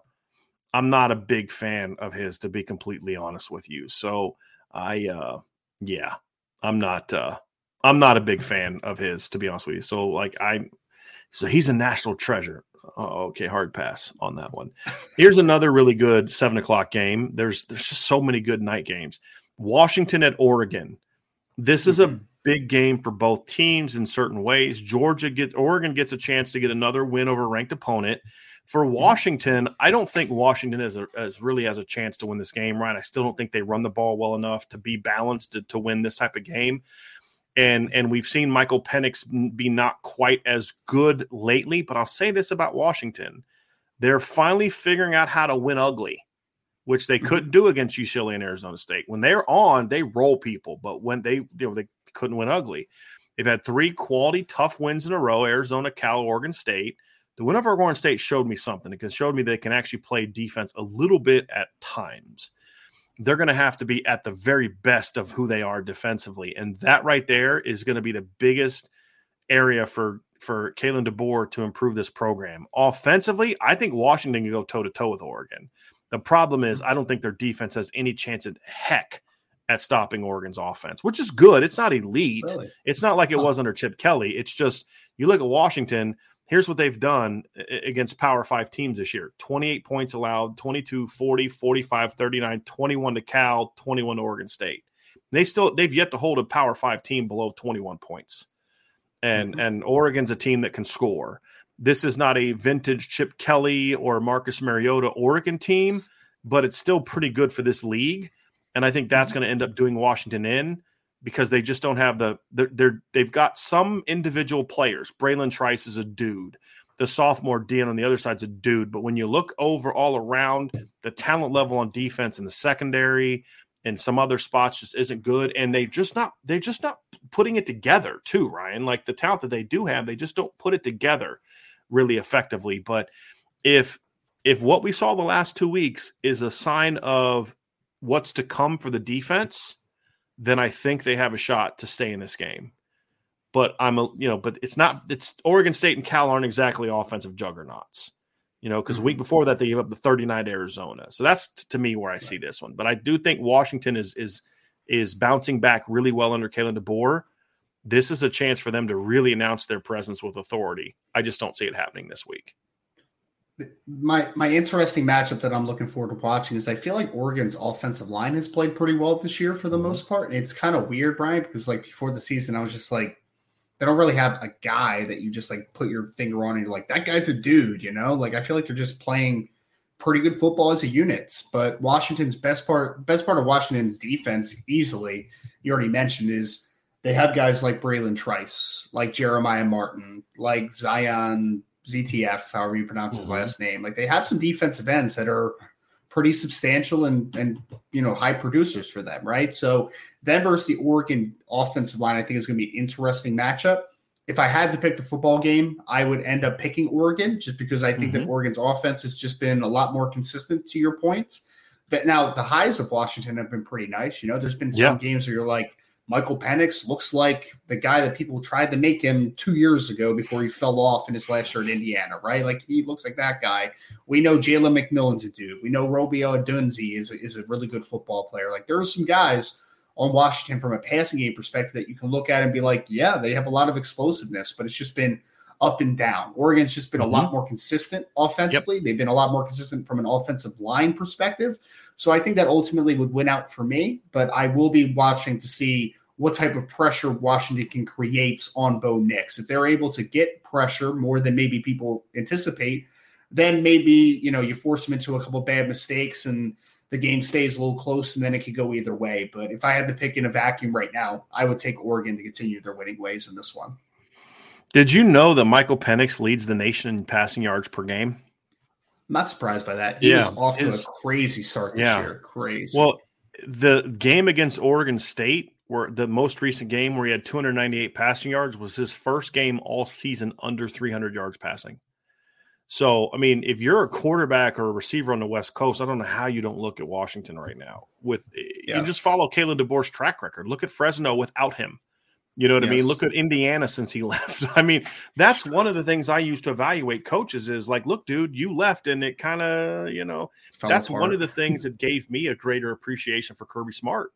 I'm not a big fan of his to be completely honest with you. So I uh yeah, I'm not uh I'm not a big fan of his to be honest with you. So like I so he's a national treasure. Oh, okay, hard pass on that one. Here's another really good seven o'clock game. There's there's just so many good night games. Washington at Oregon. This is a mm-hmm. big game for both teams in certain ways. Georgia gets Oregon gets a chance to get another win over a ranked opponent. For mm-hmm. Washington, I don't think Washington has, a, has really has a chance to win this game, right? I still don't think they run the ball well enough to be balanced to, to win this type of game. And and we've seen Michael Penix be not quite as good lately, but I'll say this about Washington. They're finally figuring out how to win ugly which they mm-hmm. couldn't do against UCLA and Arizona State. When they're on, they roll people, but when they you know they couldn't win ugly. They've had three quality tough wins in a row: Arizona, Cal, Oregon State. The win over Oregon State showed me something It showed me they can actually play defense a little bit at times. They're going to have to be at the very best of who they are defensively, and that right there is going to be the biggest area for for Kalen DeBoer to improve this program. Offensively, I think Washington can go toe to toe with Oregon. The problem is, I don't think their defense has any chance at heck at stopping Oregon's offense, which is good. It's not elite. Really? It's not like it was under Chip Kelly. It's just you look at Washington. Here's what they've done against Power Five teams this year 28 points allowed, 22, 40, 45, 39, 21 to Cal, 21 to Oregon State. They still, they've yet to hold a Power Five team below 21 points. And, mm-hmm. and Oregon's a team that can score. This is not a vintage Chip Kelly or Marcus Mariota Oregon team, but it's still pretty good for this league. And I think that's mm-hmm. going to end up doing Washington in because they just don't have the they're, they're they've got some individual players. Bralen Trice is a dude. The sophomore Dean on the other side's a dude. But when you look over all around, the talent level on defense in the secondary and some other spots just isn't good. And they just not they're just not putting it together too, Ryan. Like the talent that they do have, they just don't put it together really effectively. But if if what we saw the last two weeks is a sign of what's to come for the defense, then I think they have a shot to stay in this game. But I'm a you know, but it's not it's Oregon State and Cal aren't exactly offensive juggernauts. You know, because a week mm-hmm. before that they gave up the 39 to Arizona. So that's to me where I see this one. But I do think Washington is is is bouncing back really well under Kalen DeBoer this is a chance for them to really announce their presence with authority. I just don't see it happening this week. My my interesting matchup that I'm looking forward to watching is I feel like Oregon's offensive line has played pretty well this year for the mm-hmm. most part. And it's kind of weird, Brian, because like before the season, I was just like, they don't really have a guy that you just like put your finger on and you're like, that guy's a dude, you know? Like I feel like they're just playing pretty good football as a unit. But Washington's best part best part of Washington's defense, easily, you already mentioned, is they have guys like Bralen Trice, like Jeremiah Martin, like Zion ZTF, however you pronounce his mm-hmm. last name. Like they have some defensive ends that are pretty substantial and and you know high producers for them, right? So then versus the Oregon offensive line, I think is going to be an interesting matchup. If I had to pick the football game, I would end up picking Oregon just because I think mm-hmm. that Oregon's offense has just been a lot more consistent. To your points, that now the highs of Washington have been pretty nice. You know, there's been some yeah. games where you're like Michael Penix looks like the guy that people tried to make him two years ago before he fell off in his last year in Indiana, right? Like he looks like that guy. We know Jalen McMillan's a dude. We know Romeo Odunze is, is a really good football player. Like there are some guys on Washington from a passing game perspective that you can look at and be like, yeah, they have a lot of explosiveness, but it's just been up and down. Oregon's just been mm-hmm. a lot more consistent offensively. Yep. They've been a lot more consistent from an offensive line perspective. So I think that ultimately would win out for me, but I will be watching to see what type of pressure Washington can create on Bo Nix. If they're able to get pressure more than maybe people anticipate, then maybe you know you force them into a couple bad mistakes and the game stays a little close and then it could go either way. But if I had to pick in a vacuum right now, I would take Oregon to continue their winning ways in this one. Did you know that Michael Penix leads the nation in passing yards per game? I'm not surprised by that. He yeah, was off his, to a crazy start this yeah. year. Crazy. Well, the game against Oregon State, where the most recent game where he had 298 passing yards, was his first game all season under 300 yards passing. So, I mean, if you're a quarterback or a receiver on the West Coast, I don't know how you don't look at Washington right now. With eh, yeah. you just follow Kalen DeBoer's track record. Look at Fresno without him. You know what yes. I mean? Look at Indiana since he [laughs] left. I mean, that's one of the things I used to evaluate coaches is like, look, dude, you left and it kind of, you know, Fell that's apart. one of the things that gave me a greater appreciation for Kirby Smart.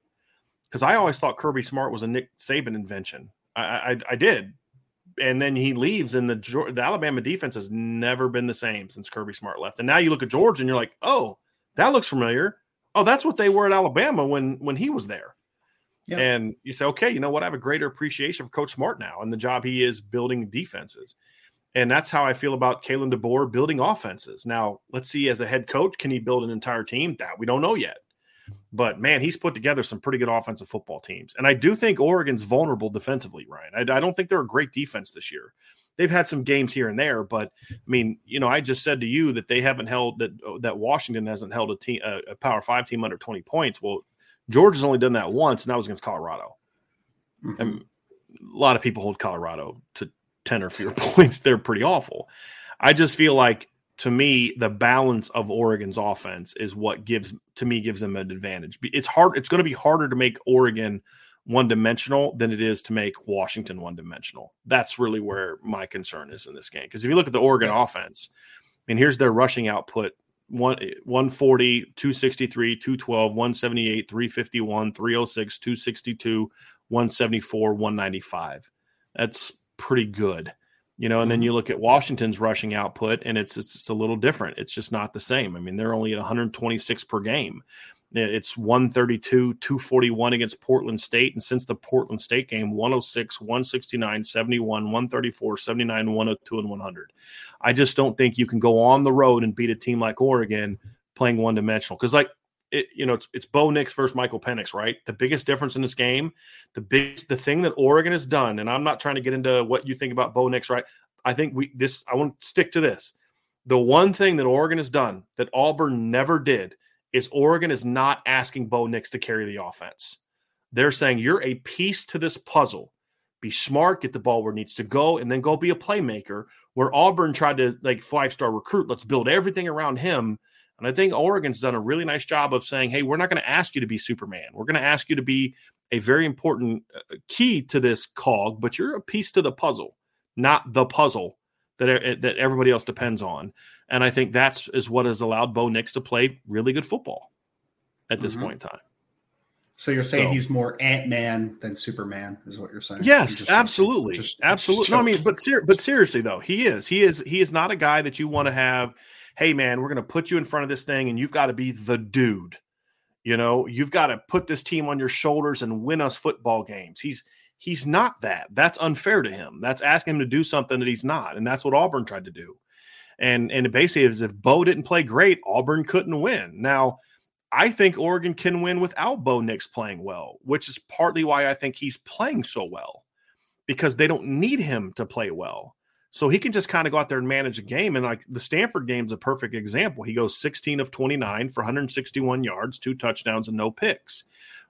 Because I always thought Kirby Smart was a Nick Saban invention. I, I, I did and then he leaves, and the the Alabama defense has never been the same since Kirby Smart left. And now you look at Georgia, and you're like, oh, that looks familiar. Oh, that's what they were at Alabama when when he was there. And you say, okay, you know what? I have a greater appreciation for Coach Smart now and the job he is building defenses. And that's how I feel about Kalen DeBoer building offenses. Now, let's see, as a head coach, can he build an entire team? That we don't know yet. But man, he's put together some pretty good offensive football teams. And I do think Oregon's vulnerable defensively, Ryan. I, I don't think they're a great defense this year. They've had some games here and there, but I mean, you know, I just said to you that they haven't held that that Washington hasn't held a team a, a Power Five team under twenty points. Well, Georgia's only done that once, and that was against Colorado. Mm-hmm. And a lot of people hold Colorado to ten or fewer [laughs] points. They're pretty awful. I just feel like to me, the balance of Oregon's offense is what gives to me gives them an advantage. It's hard. It's going to be harder to make Oregon one dimensional than it is to make Washington one dimensional. That's really where my concern is in this game. Because if you look at the Oregon yeah. offense, I mean, here's their rushing output one, 140, 263, 212, 178, 351, 306, 262, 174, 195. That's pretty good you know, and then mm-hmm. you look at Washington's rushing output, and it's it's a little different. It's just not the same. I mean, they're only at 126 per game. It's 132, 241 against Portland State. And since the Portland State game, 106, 169, 71, 134, 79, 102, and 100. I just don't think you can go on the road and beat a team like Oregon playing one dimensional. Because, like, it, you know, it's, it's Bo Nix versus Michael Penix, right? The biggest difference in this game, the biggest, the thing that Oregon has done, and I'm not trying to get into what you think about Bo Nix, right? I think we this I want to stick to this. The one thing that Oregon has done that Auburn never did is Oregon is not asking Bo Nix to carry the offense. They're saying you're a piece to this puzzle. Be smart, get the ball where it needs to go, and then go be a playmaker. Where Auburn tried to like five star recruit, let's build everything around him and I think Oregon's done a really nice job of saying, hey, we're not going to ask you to be Superman. We're going to ask you to be a very important uh, key to this cog, but you're a piece to the puzzle, not the puzzle that, that everybody else depends on. And I think that's is what has allowed Bo Nix to play really good football at this mm-hmm. point in time. So you're saying so, he's more Ant Man than Superman, is what you're saying? Yes, absolutely, just, absolutely. No, I mean, but ser- but seriously though, he is he is he is not a guy that you want to have hey man, we're going to put you in front of this thing and you've got to be the dude. You know, you've got to put this team on your shoulders and win us football games. He's he's not that. That's unfair to him. That's asking him to do something that he's not, and that's what Auburn tried to do. And and basically is if Bo didn't play great, Auburn couldn't win. Now, I think Oregon can win without Bo Nix playing well, which is partly why I think he's playing so well because they don't need him to play well. So he can just kind of go out there and manage a game. And like the Stanford game's a perfect example. He goes 16 of 29 for 161 yards, two touchdowns, and no picks.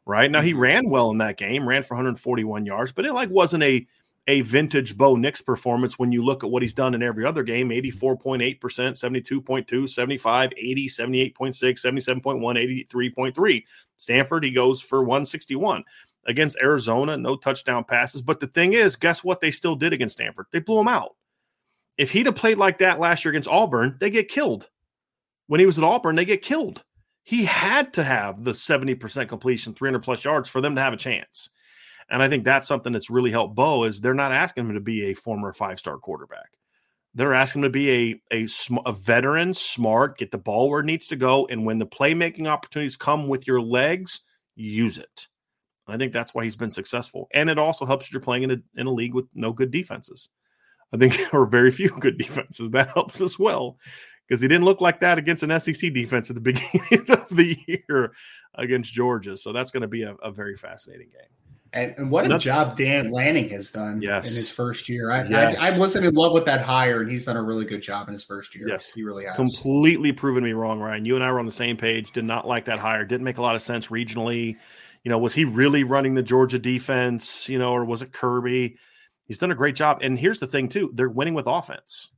Right now, he mm-hmm. ran well in that game, ran for 141 yards, but it like wasn't a a vintage Bo Nix performance when you look at what he's done in every other game 84.8%, 72.2, 75, 80, 78.6, 77.1, 83.3. Stanford, he goes for 161 against Arizona, no touchdown passes. But the thing is, guess what they still did against Stanford? They blew him out. If he'd have played like that last year against Auburn, they get killed. When he was at Auburn, they get killed. He had to have the 70% completion, 300 plus yards for them to have a chance. And I think that's something that's really helped Bo is they're not asking him to be a former five-star quarterback. They're asking him to be a, a, a veteran, smart, get the ball where it needs to go. And when the playmaking opportunities come with your legs, use it. I think that's why he's been successful. And it also helps if you're playing in a, in a league with no good defenses. I think, [laughs] or very few good [laughs] defenses. That helps as well because he didn't look like that against an SEC defense at the [laughs] beginning of the year against Georgia. So that's going to be a, a very fascinating game. And, and what a job Dan Lanning has done yes. in his first year. I, yes. I, I, wasn't in love with that hire, and he's done a really good job in his first year. Yes, he really has. Completely proven me wrong, Ryan. You and I were on the same page. Did not like that hire. Didn't make a lot of sense regionally. You know, was he really running the Georgia defense? You know, or was it Kirby? He's done a great job. And here's the thing, too: they're winning with offense.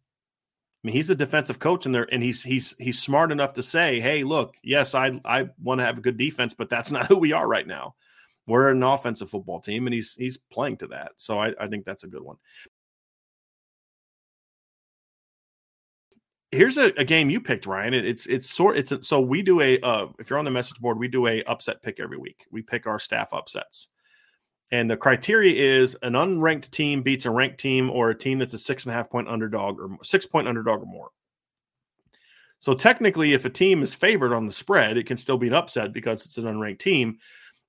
I mean, he's a defensive coach, and there, and he's he's he's smart enough to say, "Hey, look, yes, I I want to have a good defense, but that's [laughs] not who we are right now." we're an offensive football team, and he's he's playing to that. So I, I think that's a good one. Here's a, a, game you picked, Ryan. it's it's sort it's a, so we do a uh, if you're on the message board, we do a upset pick every week. We pick our staff upsets, and the criteria is an unranked team beats a ranked team or a team that's a six and a half point underdog or six point underdog or more. So technically, if a team is favored on the spread, it can still be an upset because it's an unranked team.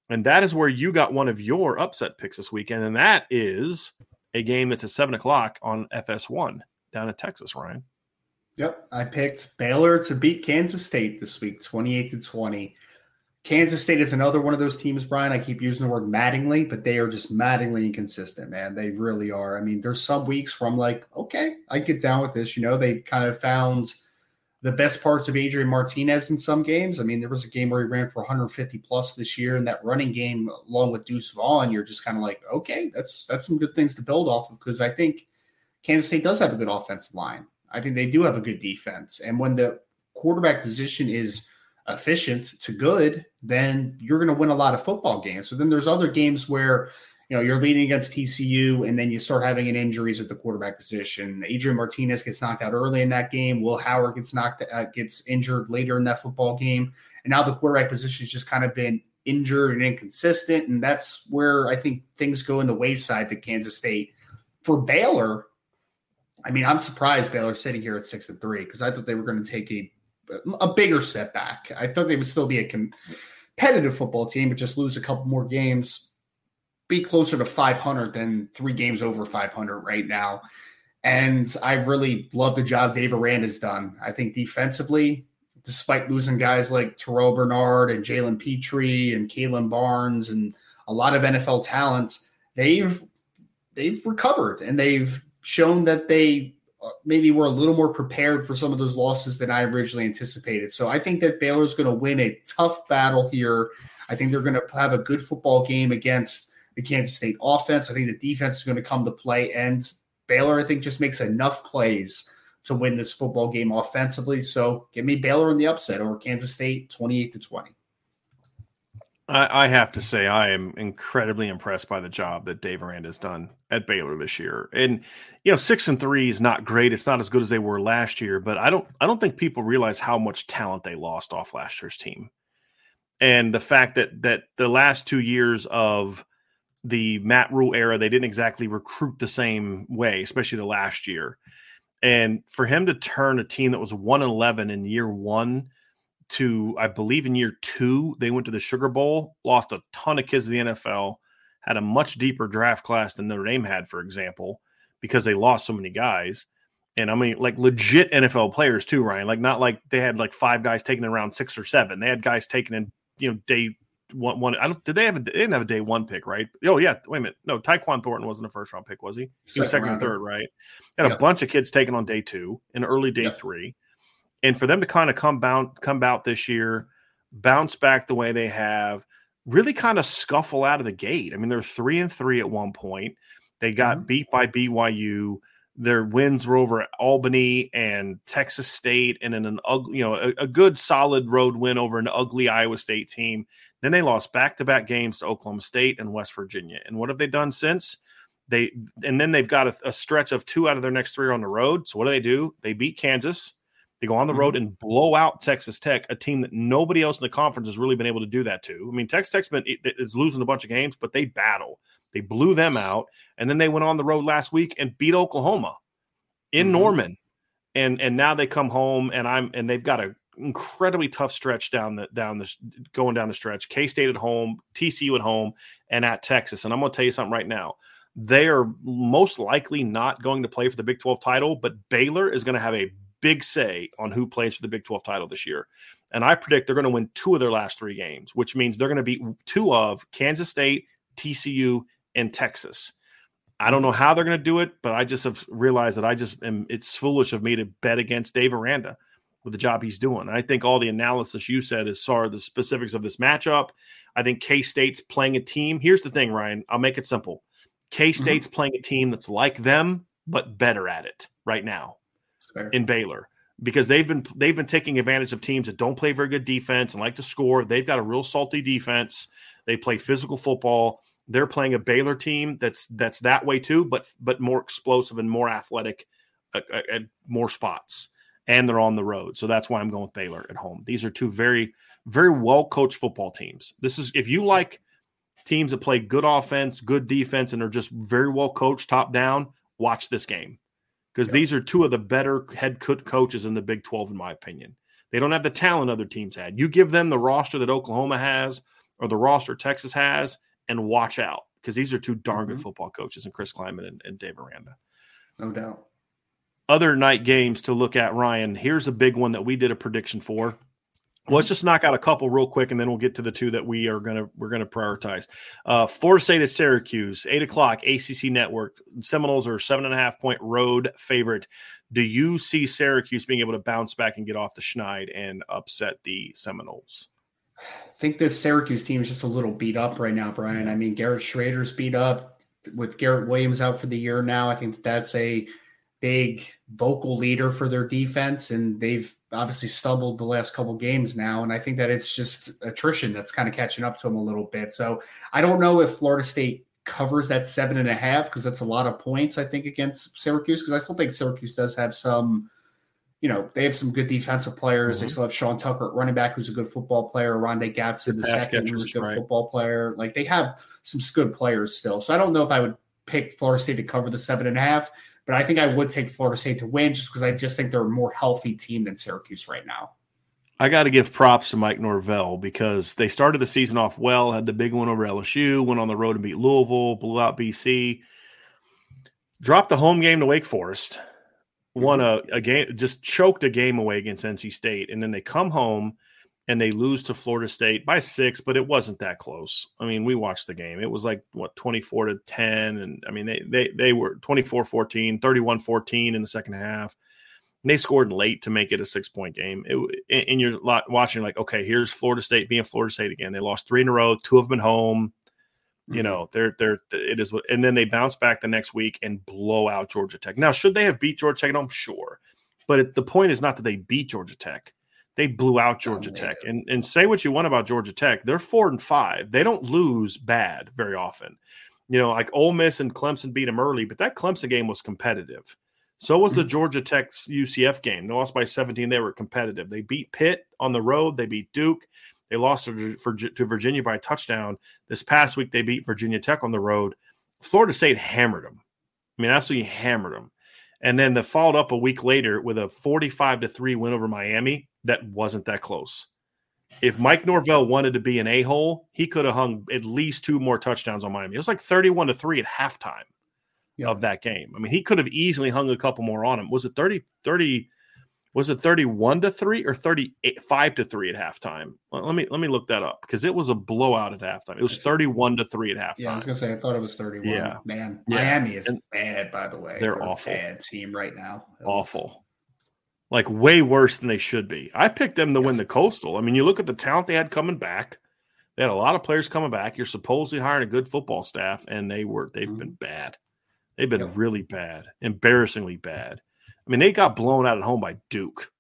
And that is where you got one of your upset picks this weekend. And that is a game that's at seven o'clock on FS1 down in Texas, Ryan. Yep. I picked Baylor to beat Kansas State this week, 28 to 20. Kansas State is another one of those teams, Brian. I keep using the word maddeningly, but they are just maddeningly inconsistent, man. They really are. I mean, there's some weeks where I'm like, okay, I get down with this. You know, they kind of found the best parts of Adrian Martinez in some games. I mean, there was a game where he ran for 150 plus this year, and that running game, along with Deuce Vaughn, you're just kind of like, okay, that's that's some good things to build off of because I think Kansas State does have a good offensive line. I think they do have a good defense, and when the quarterback position is efficient to good, then you're going to win a lot of football games. So then there's other games where you know, you're leading against TCU, and then you start having an injuries at the quarterback position. Adrian Martinez gets knocked out early in that game. Will Howard gets knocked, uh, gets injured later in that football game, and now the quarterback position has just kind of been injured and inconsistent, and that's where I think things go in the wayside to Kansas State. For Baylor, I mean, I'm surprised Baylor's sitting here at six and three because I thought they were going to take a a bigger setback. I thought they would still be a competitive football team, but just lose a couple more games be closer to 500 than three games over 500 right now. And I really love the job Dave Aranda's done. I think defensively, despite losing guys like Terrell Bernard and Jalen Pitre and Kalon Barnes and a lot of NFL talent, they've they've recovered and they've shown that they Uh, maybe were a little more prepared for some of those losses than I originally anticipated. So I think that Baylor's going to win a tough battle here. I think they're going to have a good football game against the Kansas State offense. I think the defense is going to come to play. And Baylor, I think, just makes enough plays to win this football game offensively. So give me Baylor in the upset over Kansas State 28 to 20. I, have to say, I am incredibly impressed by the job that Dave Aranda has done at Baylor this year. And you know, six and three is not great. It's not as good as they were last year, but I don't, I don't think people realize how much talent they lost off last year's team, and the fact that that the last two years of the Matt Rhule era, they didn't exactly recruit the same way, especially the last year. And for him to turn a team that was 1 11 in year one to, I believe, in year two, they went to the Sugar Bowl, lost a ton of kids to the NFL, had a much deeper draft class than Notre Dame had, for example, because they lost so many guys. And I mean, like legit NFL players too, Ryan. Like, not like they had like five guys taken in round six or seven. They had guys taken in, you know, day one, one. I don't. Did they have? A, they didn't have a day one pick, right? Oh yeah. Wait a minute. No, Tyquan Thornton wasn't a first round pick, was he? He was second or third, right? Had yep. a bunch of kids taken on day two and early day yep. three, and for them to kind of come bound, come out this year, bounce back the way they have, really kind of scuffle out of the gate. I mean, they're three and three at one point. They got mm-hmm. beat by BYU. Their wins were over Albany and Texas State, and in an ugly, you know, a, a good solid road win over an ugly Iowa State team. Then they lost back to back games to Oklahoma State and West Virginia. And what have they done since? They and then they've got a, a stretch of two out of their next three on the road. So what do they do? They beat Kansas. They go on the mm-hmm. road and blow out Texas Tech, a team that nobody else in the conference has really been able to do that to. I mean, Texas Tech's been is losing a bunch of games, but they battle. They blew them out, and then they went on the road last week and beat Oklahoma in mm-hmm. Norman, and and now they come home and I'm and they've got a incredibly tough stretch down the down the going down the stretch. K State at home, TCU at home, and at Texas. And I'm going to tell you something right now. They are most likely not going to play for the Big 12 title, but Baylor is going to have a big say on who plays for the Big 12 title this year. And I predict they're going to win two of their last three games, which means they're going to beat two of Kansas State, TCU, and Texas. I don't know how they're going to do it, but I just have realized that I just am. It's foolish of me to bet against Dave Aranda with the job he's doing. I think all the analysis you said is sorry the specifics of this matchup. I think K State's playing a team. Here's the thing, Ryan. I'll make it simple. K State's mm-hmm. playing a team that's like them but better at it right now in Baylor because they've been they've been taking advantage of teams that don't play very good defense and like to score. They've got a real salty defense. They play physical football. They're playing a Baylor team that's that's that way too, but but more explosive and more athletic at, at more spots. And they're on the road, so that's why I'm going with Baylor at home. These are two very very well coached football teams. This is if you like teams that play good offense, good defense, and are just very well coached top down. Watch this game because yep. these are two of the better head coaches in the Big 12, in my opinion. They don't have the talent other teams had. You give them the roster that Oklahoma has or the roster Texas has, and watch out because these are two darn good mm-hmm. football coaches, and Chris Klieman and, and Dave Aranda. No doubt. Other night games to look at, Ryan. Here's a big one that we did a prediction for. Let's just knock out a couple real quick, and then we'll get to the two that we are gonna we're gonna prioritize. Uh, Florida State at Syracuse, eight o'clock, ACC Network. Seminoles are seven and a half point road favorite. Do you see Syracuse being able to bounce back and get off the schneid and upset the Seminoles? I think this Syracuse team is just a little beat up right now, Brian. I mean, Garrett Shrader's beat up with Garrett Williams out for the year now. I think that's a big vocal leader for their defense, and they've obviously stumbled the last couple games now. And I think that it's just attrition that's kind of catching up to them a little bit. So I don't know if Florida State covers that seven and a half because that's a lot of points, I think, against Syracuse. Because I still think Syracuse does have some, you know, they have some good defensive players. Mm-hmm. They still have Sean Tucker at running back, who's a good football player, Oronde Gadsden, the second, who's a good right. football player. Like they have some good players still. So I don't know if I would pick Florida State to cover the seven and a half. But I think I would take Florida State to win just because I just think they're a more healthy team than Syracuse right now. I got to give props to Mike Norvell because they started the season off well, had the big one over LSU, went on the road and beat Louisville, blew out BC, dropped the home game to Wake Forest, won mm-hmm. a, a game, just choked a game away against NC State. And then they come home and they lose to Florida State by six, but it wasn't that close. I mean, we watched the game. It was like what 24 to 10 and I mean they they they were 24-14, 31-14 in the second half. And they scored late to make it a six-point game. It, and you're watching like, okay, here's Florida State being Florida State again. They lost 3 in a row, two of them at home. Mm-hmm. You know, they're they're it is and then they bounce back the next week and blow out Georgia Tech. Now, should they have beat Georgia Tech at home? Sure. But it, the point is not that they beat Georgia Tech they blew out Georgia Tech. And and say what you want about Georgia Tech, they're four and five. They don't lose bad very often. You know, like Ole Miss and Clemson beat them early, but that Clemson game was competitive. So was the mm-hmm. Georgia Tech UCF game. They lost by 17. They were competitive. They beat Pitt on the road. They beat Duke. They lost to, to Virginia by a touchdown. This past week, they beat Virginia Tech on the road. Florida State hammered them. I mean, absolutely hammered them. And then they followed up a week later with a 45 to 3 win over Miami that wasn't that close. If Mike Norvell wanted to be an a hole, he could have hung at least two more touchdowns on Miami. It was like 31 to 3 at halftime of that game. I mean, he could have easily hung a couple more on him. Was it 30, 30 was it 31 to 3 or 35 to 3 at halftime? Let me let me look that up because it was a blowout at halftime. It was 31 to 3 at halftime. Yeah, I was gonna say I thought it was 31. Yeah. Man, yeah. Miami is and bad, by the way. They're, they're awful. bad team right now. Awful like way worse than they should be. I picked them to yes. win the Coastal. I mean, you look at the talent they had coming back. They had a lot of players coming back. You're supposedly hiring a good football staff, and they were they've mm-hmm. been bad. They've been really bad, embarrassingly bad. I mean, they got blown out at home by Duke.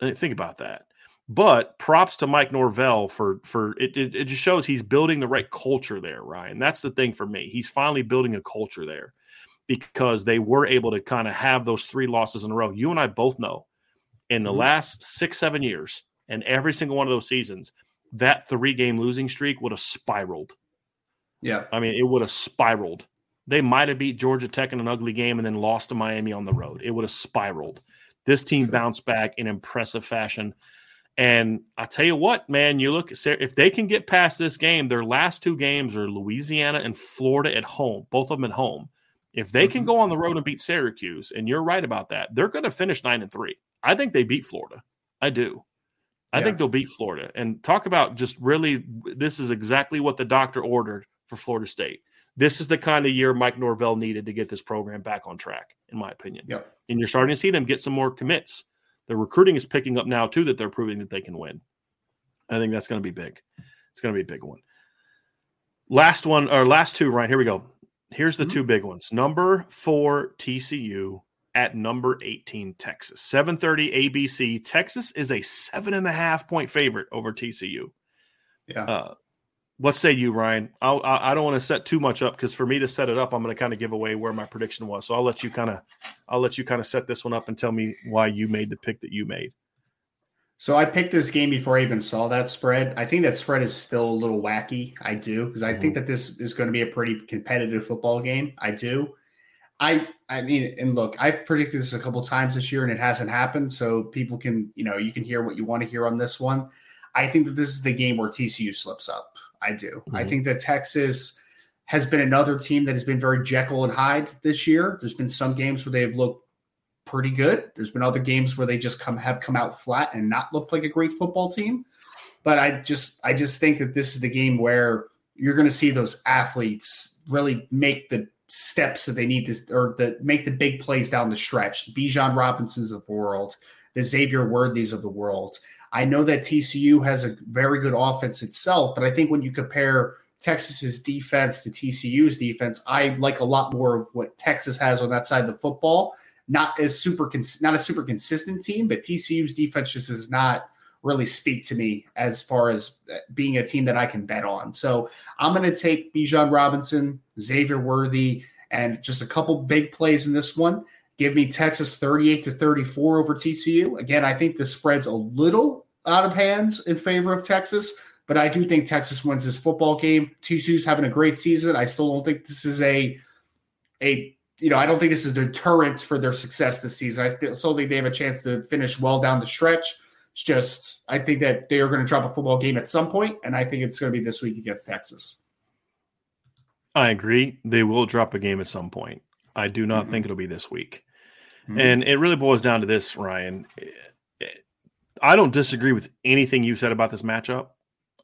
Think about that. But props to Mike Norvell for for it, it. It just shows he's building the right culture there, Ryan. That's the thing for me. He's finally building a culture there because they were able to kind of have those three losses in a row. You and I both know in the mm-hmm. last six, seven years, and every single one of those seasons, that three game losing streak would have spiraled. Yeah. I mean, it would have spiraled. They might have beat Georgia Tech in an ugly game and then lost to Miami on the road. It would have spiraled. This team bounced back in impressive fashion. And I tell you what, man, you look at if they can get past this game, their last two games are Louisiana and Florida at home, both of them at home. If they mm-hmm. can go on the road and beat Syracuse, and you're right about that, they're going to finish nine and three. I think they beat Florida. I do. I yeah. think they'll beat Florida. And talk about just really, this is exactly what the doctor ordered for Florida State. This is the kind of year Mike Norvell needed to get this program back on track, in my opinion. Yep. And you're starting to see them get some more commits. The recruiting is picking up now too that they're proving that they can win. I think that's going to be big. It's going to be a big one. Last one or last two, right? Here we go. Here's the mm-hmm. two big ones. Number four TCU at number 18 Texas. 7:30 ABC. Texas is a seven and a half point favorite over TCU. Yeah. Uh, what say you, Ryan? I'll, I, I don't want to set too much up because for me to set it up, I'm going to kind of give away where my prediction was. So I'll let you kind of, I'll let you kind of set this one up and tell me why you made the pick that you made. So I picked this game before I even saw that spread. I think that spread is still a little wacky. I do because I mm-hmm. think that this is going to be a pretty competitive football game. I do. I I mean, and look, I've predicted this a couple times this year and it hasn't happened. So people can, you know, you can hear what you want to hear on this one. I think that this is the game where TCU slips up. I do. Mm-hmm. I think that Texas has been another team that has been very Jekyll and Hyde this year. There's been some games where they've looked pretty good. There's been other games where they just come have come out flat and not looked like a great football team. But I just I just think that this is the game where you're going to see those athletes really make the steps that they need to or the make the big plays down the stretch. The Bijan Robinsons of the world, the Xavier Worthies of the world. I know that TCU has a very good offense itself, but I think when you compare Texas's defense to TCU's defense, I like a lot more of what Texas has on that side of the football. Not as super, not a super consistent team, but TCU's defense just does not really speak to me as far as uh, being a team that I can bet on. So I'm going to take Bijan Robinson, Xavier Worthy, and just a couple big plays in this one. Give me Texas 38 to 34 over TCU. Again, I think the spread's a little out of hands in favor of Texas, but I do think Texas wins this football game. TCU's having a great season. I still don't think this is a a you know, I don't think this is a deterrent for their success this season. I still think they have a chance to finish well down the stretch. It's just I think that they are going to drop a football game at some point, and I think it's going to be this week against Texas. I agree. They will drop a game at some point. I do not mm-hmm. think it'll be this week. Mm-hmm. And it really boils down to this, Ryan. I don't disagree with anything you said about this matchup.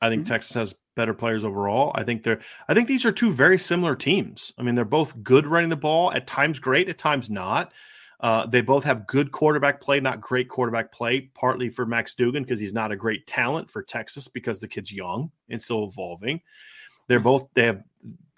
I think mm-hmm. Texas has better players overall. I think they're I think these are two very similar teams. I mean, they're both good running the ball, at times great, at times not. Uh, they both have good quarterback play, not great quarterback play, partly for Max Duggan because he's not a great talent for Texas because the kid's young and still evolving. They're mm-hmm. both they have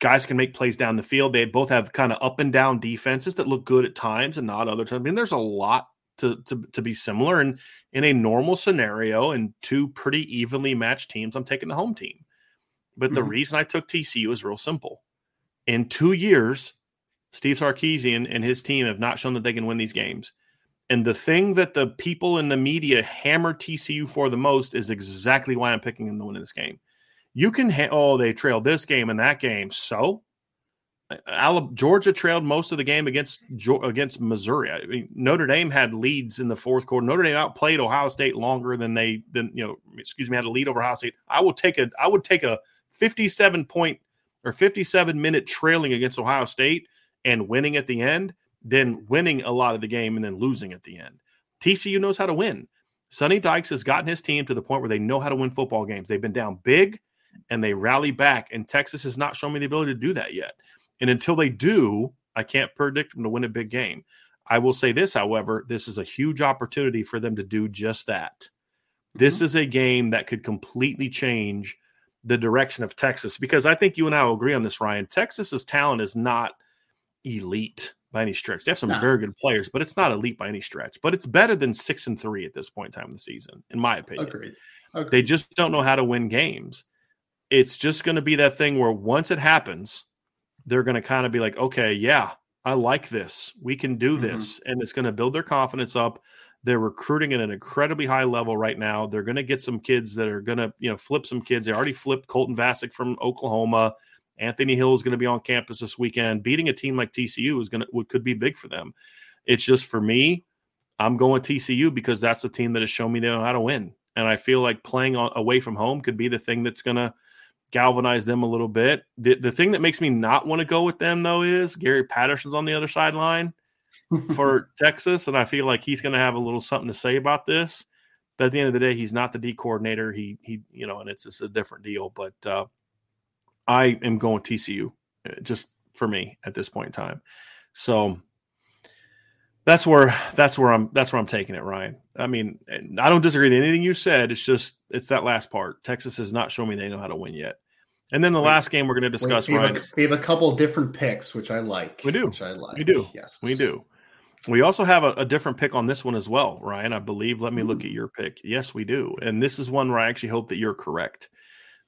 guys can make plays down the field. They both have kind of up and down defenses that look good at times and not other times. I mean, there's a lot to, to, to be similar. And in a normal scenario and two pretty evenly matched teams, I'm taking the home team. But mm-hmm. the reason I took TCU is real simple. In two years, Steve Sarkisian and his team have not shown that they can win these games. And the thing that the people in the media hammer TCU for the most is exactly why I'm picking them to win in this game. You can, ha- oh, they trailed this game and that game. So uh, Georgia trailed most of the game against against Missouri. I mean, Notre Dame had leads in the fourth quarter. Notre Dame outplayed Ohio State longer than they than you know. Excuse me, had a lead over Ohio State. I will take a I would take a fifty-seven point or fifty-seven minute trailing against Ohio State and winning at the end, than winning a lot of the game and then losing at the end. TCU knows how to win. Sonny Dykes has gotten his team to the point where they know how to win football games. They've been down big and they rally back, and Texas has not shown me the ability to do that yet. And until they do, I can't predict them to win a big game. I will say this, however, this is a huge opportunity for them to do just that. This mm-hmm. is a game that could completely change the direction of Texas because I think you and I will agree on this, Ryan. Texas's talent is not elite by any stretch. They have some no. very good players, but it's not elite by any stretch. But it's better than six and three at this point in time in the season, in my opinion. Agreed. Agreed. They just don't know how to win games. It's just going to be that thing where once it happens, they're going to kind of be like, okay, yeah, I like this. We can do mm-hmm. this. And it's going to build their confidence up. They're recruiting at an incredibly high level right now. They're going to get some kids that are going to, you know, flip some kids. They already flipped Colton Vasek from Oklahoma. Anthony Hill is going to be on campus this weekend. Beating a team like TCU is going to what could be big for them. It's just for me, I'm going TCU because that's the team that has shown me they know how to win. and I feel like playing away from home could be the thing that's going to galvanize them a little bit. The the thing that makes me not want to go with them though is Gary Patterson's on the other sideline [laughs] for Texas, and I feel like he's going to have a little something to say about this. But at the end of the day, he's not the D coordinator. He he you know, and it's just a different deal. But uh, I am going TCU uh, just for me at this point in time. So that's where that's where I'm that's where I'm taking it, Ryan. I mean, I don't disagree with anything you said. It's just it's that last part. Texas has not shown me they know how to win yet. And then the last game we're going to discuss, we, Ryan. Have a, we have a couple different picks, which I like. We do. Which I like. We do. Yes, we do. We also have a, a different pick on this one as well, Ryan. I believe. Let me mm. look at your pick. Yes, we do. And this is one where I actually hope that you're correct.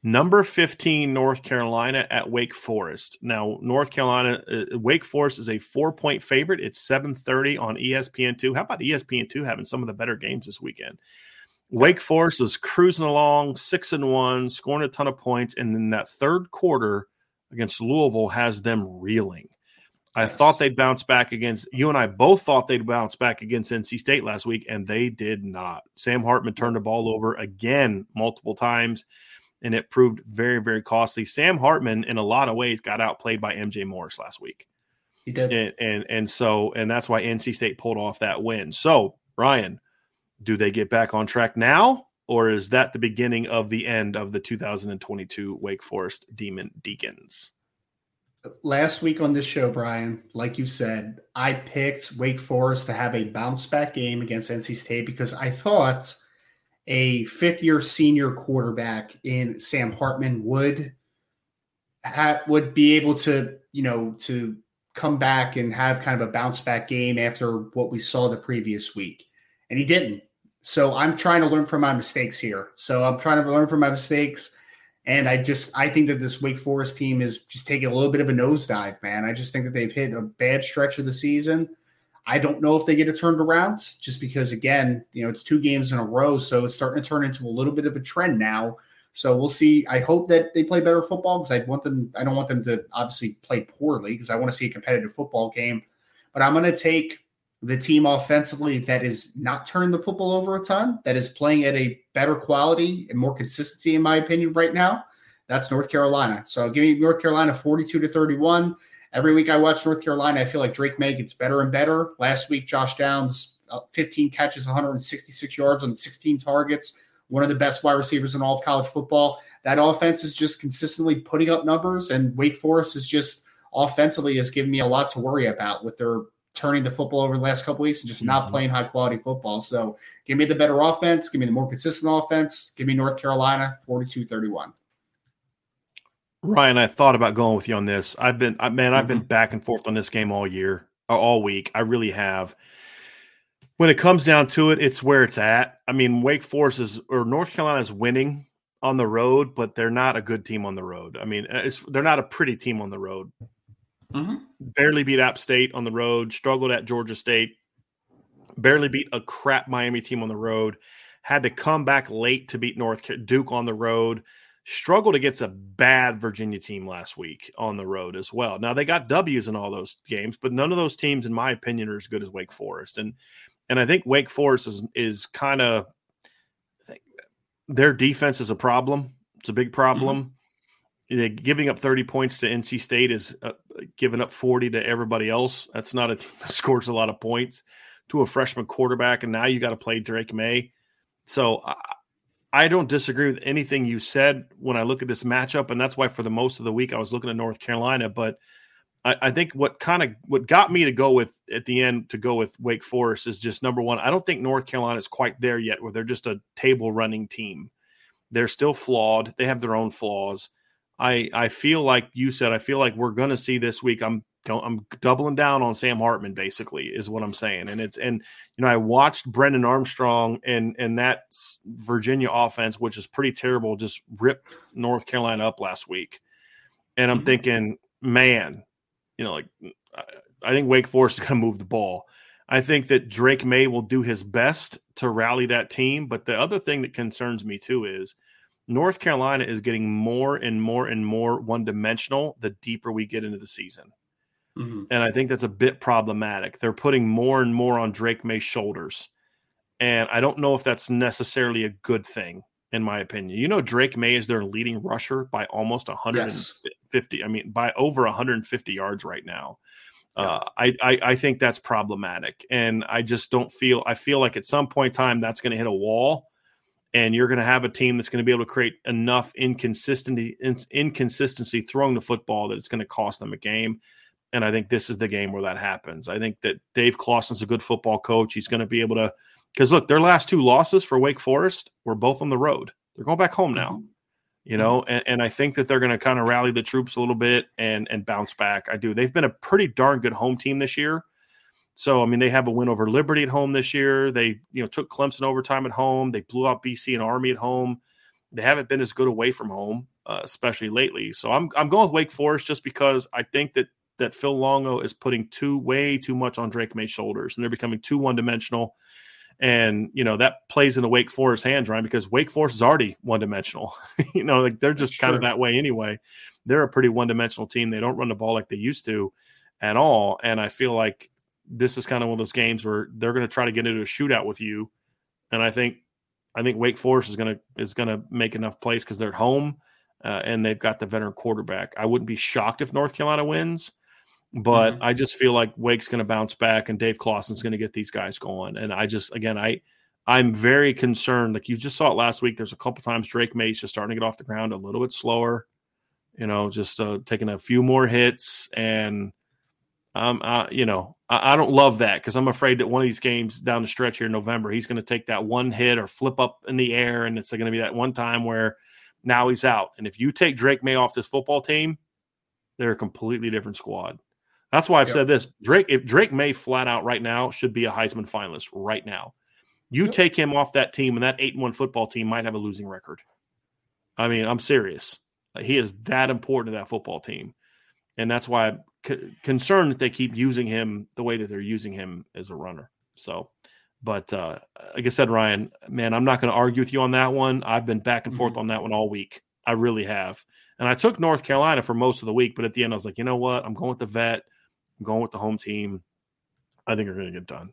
Number 15, North Carolina at Wake Forest. Now, North Carolina, uh, Wake Forest is a four point favorite. It's 7:30 on ESPN2. How about ESPN2 having some of the better games this weekend? Wake Forest is cruising along, six and one, scoring a ton of points, and then that third quarter against Louisville has them reeling. I yes. thought they'd bounce back against you and I both thought they'd bounce back against NC State last week, and they did not. Sam Hartman turned the ball over again multiple times and it proved very, very costly. Sam Hartman, in a lot of ways, got outplayed by MJ Morris last week. He did, and and, and so and that's why NC State pulled off that win. So, Ryan, do they get back on track now, or is that the beginning of the end of the 2022 Wake Forest Demon Deacons? Last week on this show, Brian, like you said, I picked Wake Forest to have a bounce back game against NC State because I thought a fifth year senior quarterback in Sam Hartman would ha- would be able to you know to come back and have kind of a bounce back game after what we saw the previous week, and he didn't. So I'm trying to learn from my mistakes here. So I'm trying to learn from my mistakes. And I just I think that this Wake Forest team is just taking a little bit of a nosedive, man. I just think that they've hit a bad stretch of the season. I don't know if they get it turned around just because, again, you know, it's two games in a row. So it's starting to turn into a little bit of a trend now. So we'll see. I hope that they play better football because I want them, I don't want them to obviously play poorly because I want to see a competitive football game. But I'm going to take the team offensively that is not turning the football over a ton, that is playing at a better quality and more consistency, in my opinion, right now. That's North Carolina. So give me North Carolina 42 to 31. Every week I watch North Carolina, I feel like Drake Maye gets better and better. Last week, Josh Downs, uh, 15 catches, 166 yards on 16 targets, one of the best wide receivers in all of college football. That offense is just consistently putting up numbers, and Wake Forest is just offensively has given me a lot to worry about with their turning the football over the last couple weeks and just not mm-hmm. playing high quality football. So give me the better offense, give me the more consistent offense, give me North Carolina 42 31. Ryan, I thought about going with you on this. I've been, I, man, I've been mm-hmm. back and forth on this game all year, uh, all week. I really have. When it comes down to it, it's where it's at. I mean, Wake Forest is or North Carolina is winning on the road, but they're not a good team on the road. I mean, they're not a pretty team on the road. Mm-hmm. Barely beat App State on the road. Struggled at Georgia State. Barely beat a crap Miami team on the road. Had to come back late to beat North Duke on the road struggled against a bad Virginia team last week on the road as well. Now they got W's in all those games, but none of those teams, in my opinion, are as good as Wake Forest. And and I think Wake Forest is is kind of their defense is a problem. It's a big problem. Mm-hmm. Giving up 30 points to NC State is uh, giving up 40 to everybody else. That's not a team [laughs] that scores a lot of points to a freshman quarterback. And now you got to play Drake Maye. So I don't disagree with anything you said when I look at this matchup, and that's why for the most of the week I was looking at North Carolina. But I, I think what kind of what got me to go with at the end to go with Wake Forest is just number one. I don't think North Carolina is quite there yet, where they're just a table running team. They're still flawed. They have their own flaws. I I feel like you said. I feel like we're going to see this week. I'm I'm doubling down on Sam Hartman. Basically, is what I'm saying. And it's and you know I watched Brennan Armstrong and and that Virginia offense, which is pretty terrible, just rip North Carolina up last week. And I'm mm-hmm. thinking, man, you know, like I think Wake Forest is going to move the ball. I think that Drake Maye will do his best to rally that team. But the other thing that concerns me too is North Carolina is getting more and more and more one dimensional the deeper we get into the season. Mm-hmm. And I think that's a bit problematic. They're putting more and more on Drake Maye's shoulders. And I don't know if that's necessarily a good thing, in my opinion. You know, Drake Maye is their leading rusher by almost 150. Yes. I mean, by over 150 yards right now. Yeah. Uh, I, I, I think that's problematic, and I just don't feel. I feel like at some point in time that's going to hit a wall, and you're going to have a team that's going to be able to create enough inconsistency inconsistency throwing the football that it's going to cost them a game. And I think this is the game where that happens. I think that Dave Clawson's a good football coach. He's going to be able to, because look, their last two losses for Wake Forest were both on the road. They're going back home now, mm-hmm. you know, mm-hmm. and, and I think that they're going to kind of rally the troops a little bit and and bounce back. I do. They've been a pretty darn good home team this year. So I mean, they have a win over Liberty at home this year. They you know took Clemson overtime at home. They blew out BC and Army at home. They haven't been as good away from home, uh, especially lately. So I'm I'm going with Wake Forest just because I think that that Phil Longo is putting too way too much on Drake Maye's shoulders, and they're becoming too one dimensional. And you know that plays in the Wake Forest hands, right? Because Wake Forest is already one dimensional. [laughs] you know, like they're just kind of that way anyway. They're a pretty one dimensional team. They don't run the ball like they used to at all. And I feel like this is kind of one of those games where they're going to try to get into a shootout with you. And I think I think Wake Forest is going to is going to make enough plays because they're at home uh, and they've got the veteran quarterback. I wouldn't be shocked if North Carolina wins, but mm-hmm. I just feel like Wake's going to bounce back and Dave Clawson's going to get these guys going. And I just, again, I, I'm very concerned. Like you just saw it last week. There's a couple times Drake Maye's just starting to get off the ground a little bit slower, you know, just uh, taking a few more hits. And, um, uh, you know, I, I don't love that because I'm afraid that one of these games down the stretch here in November, he's going to take that one hit or flip up in the air. And it's going to be that one time where now he's out. And if you take Drake Maye off this football team, they're a completely different squad. That's why I've yep. said this. Drake, if Drake Maye flat out right now should be a Heisman finalist right now. You yep. take him off that team, and that eight and one football team might have a losing record. I mean, I'm serious. He is that important to that football team, and that's why I'm c- concerned that they keep using him the way that they're using him as a runner. So, but uh, like I said, Ryan, man, I'm not going to argue with you on that one. I've been back and forth mm-hmm. on that one all week. I really have. And I took North Carolina for most of the week, but at the end, I was like, you know what? I'm going with the vet. Going with the home team. I think we're going to get done.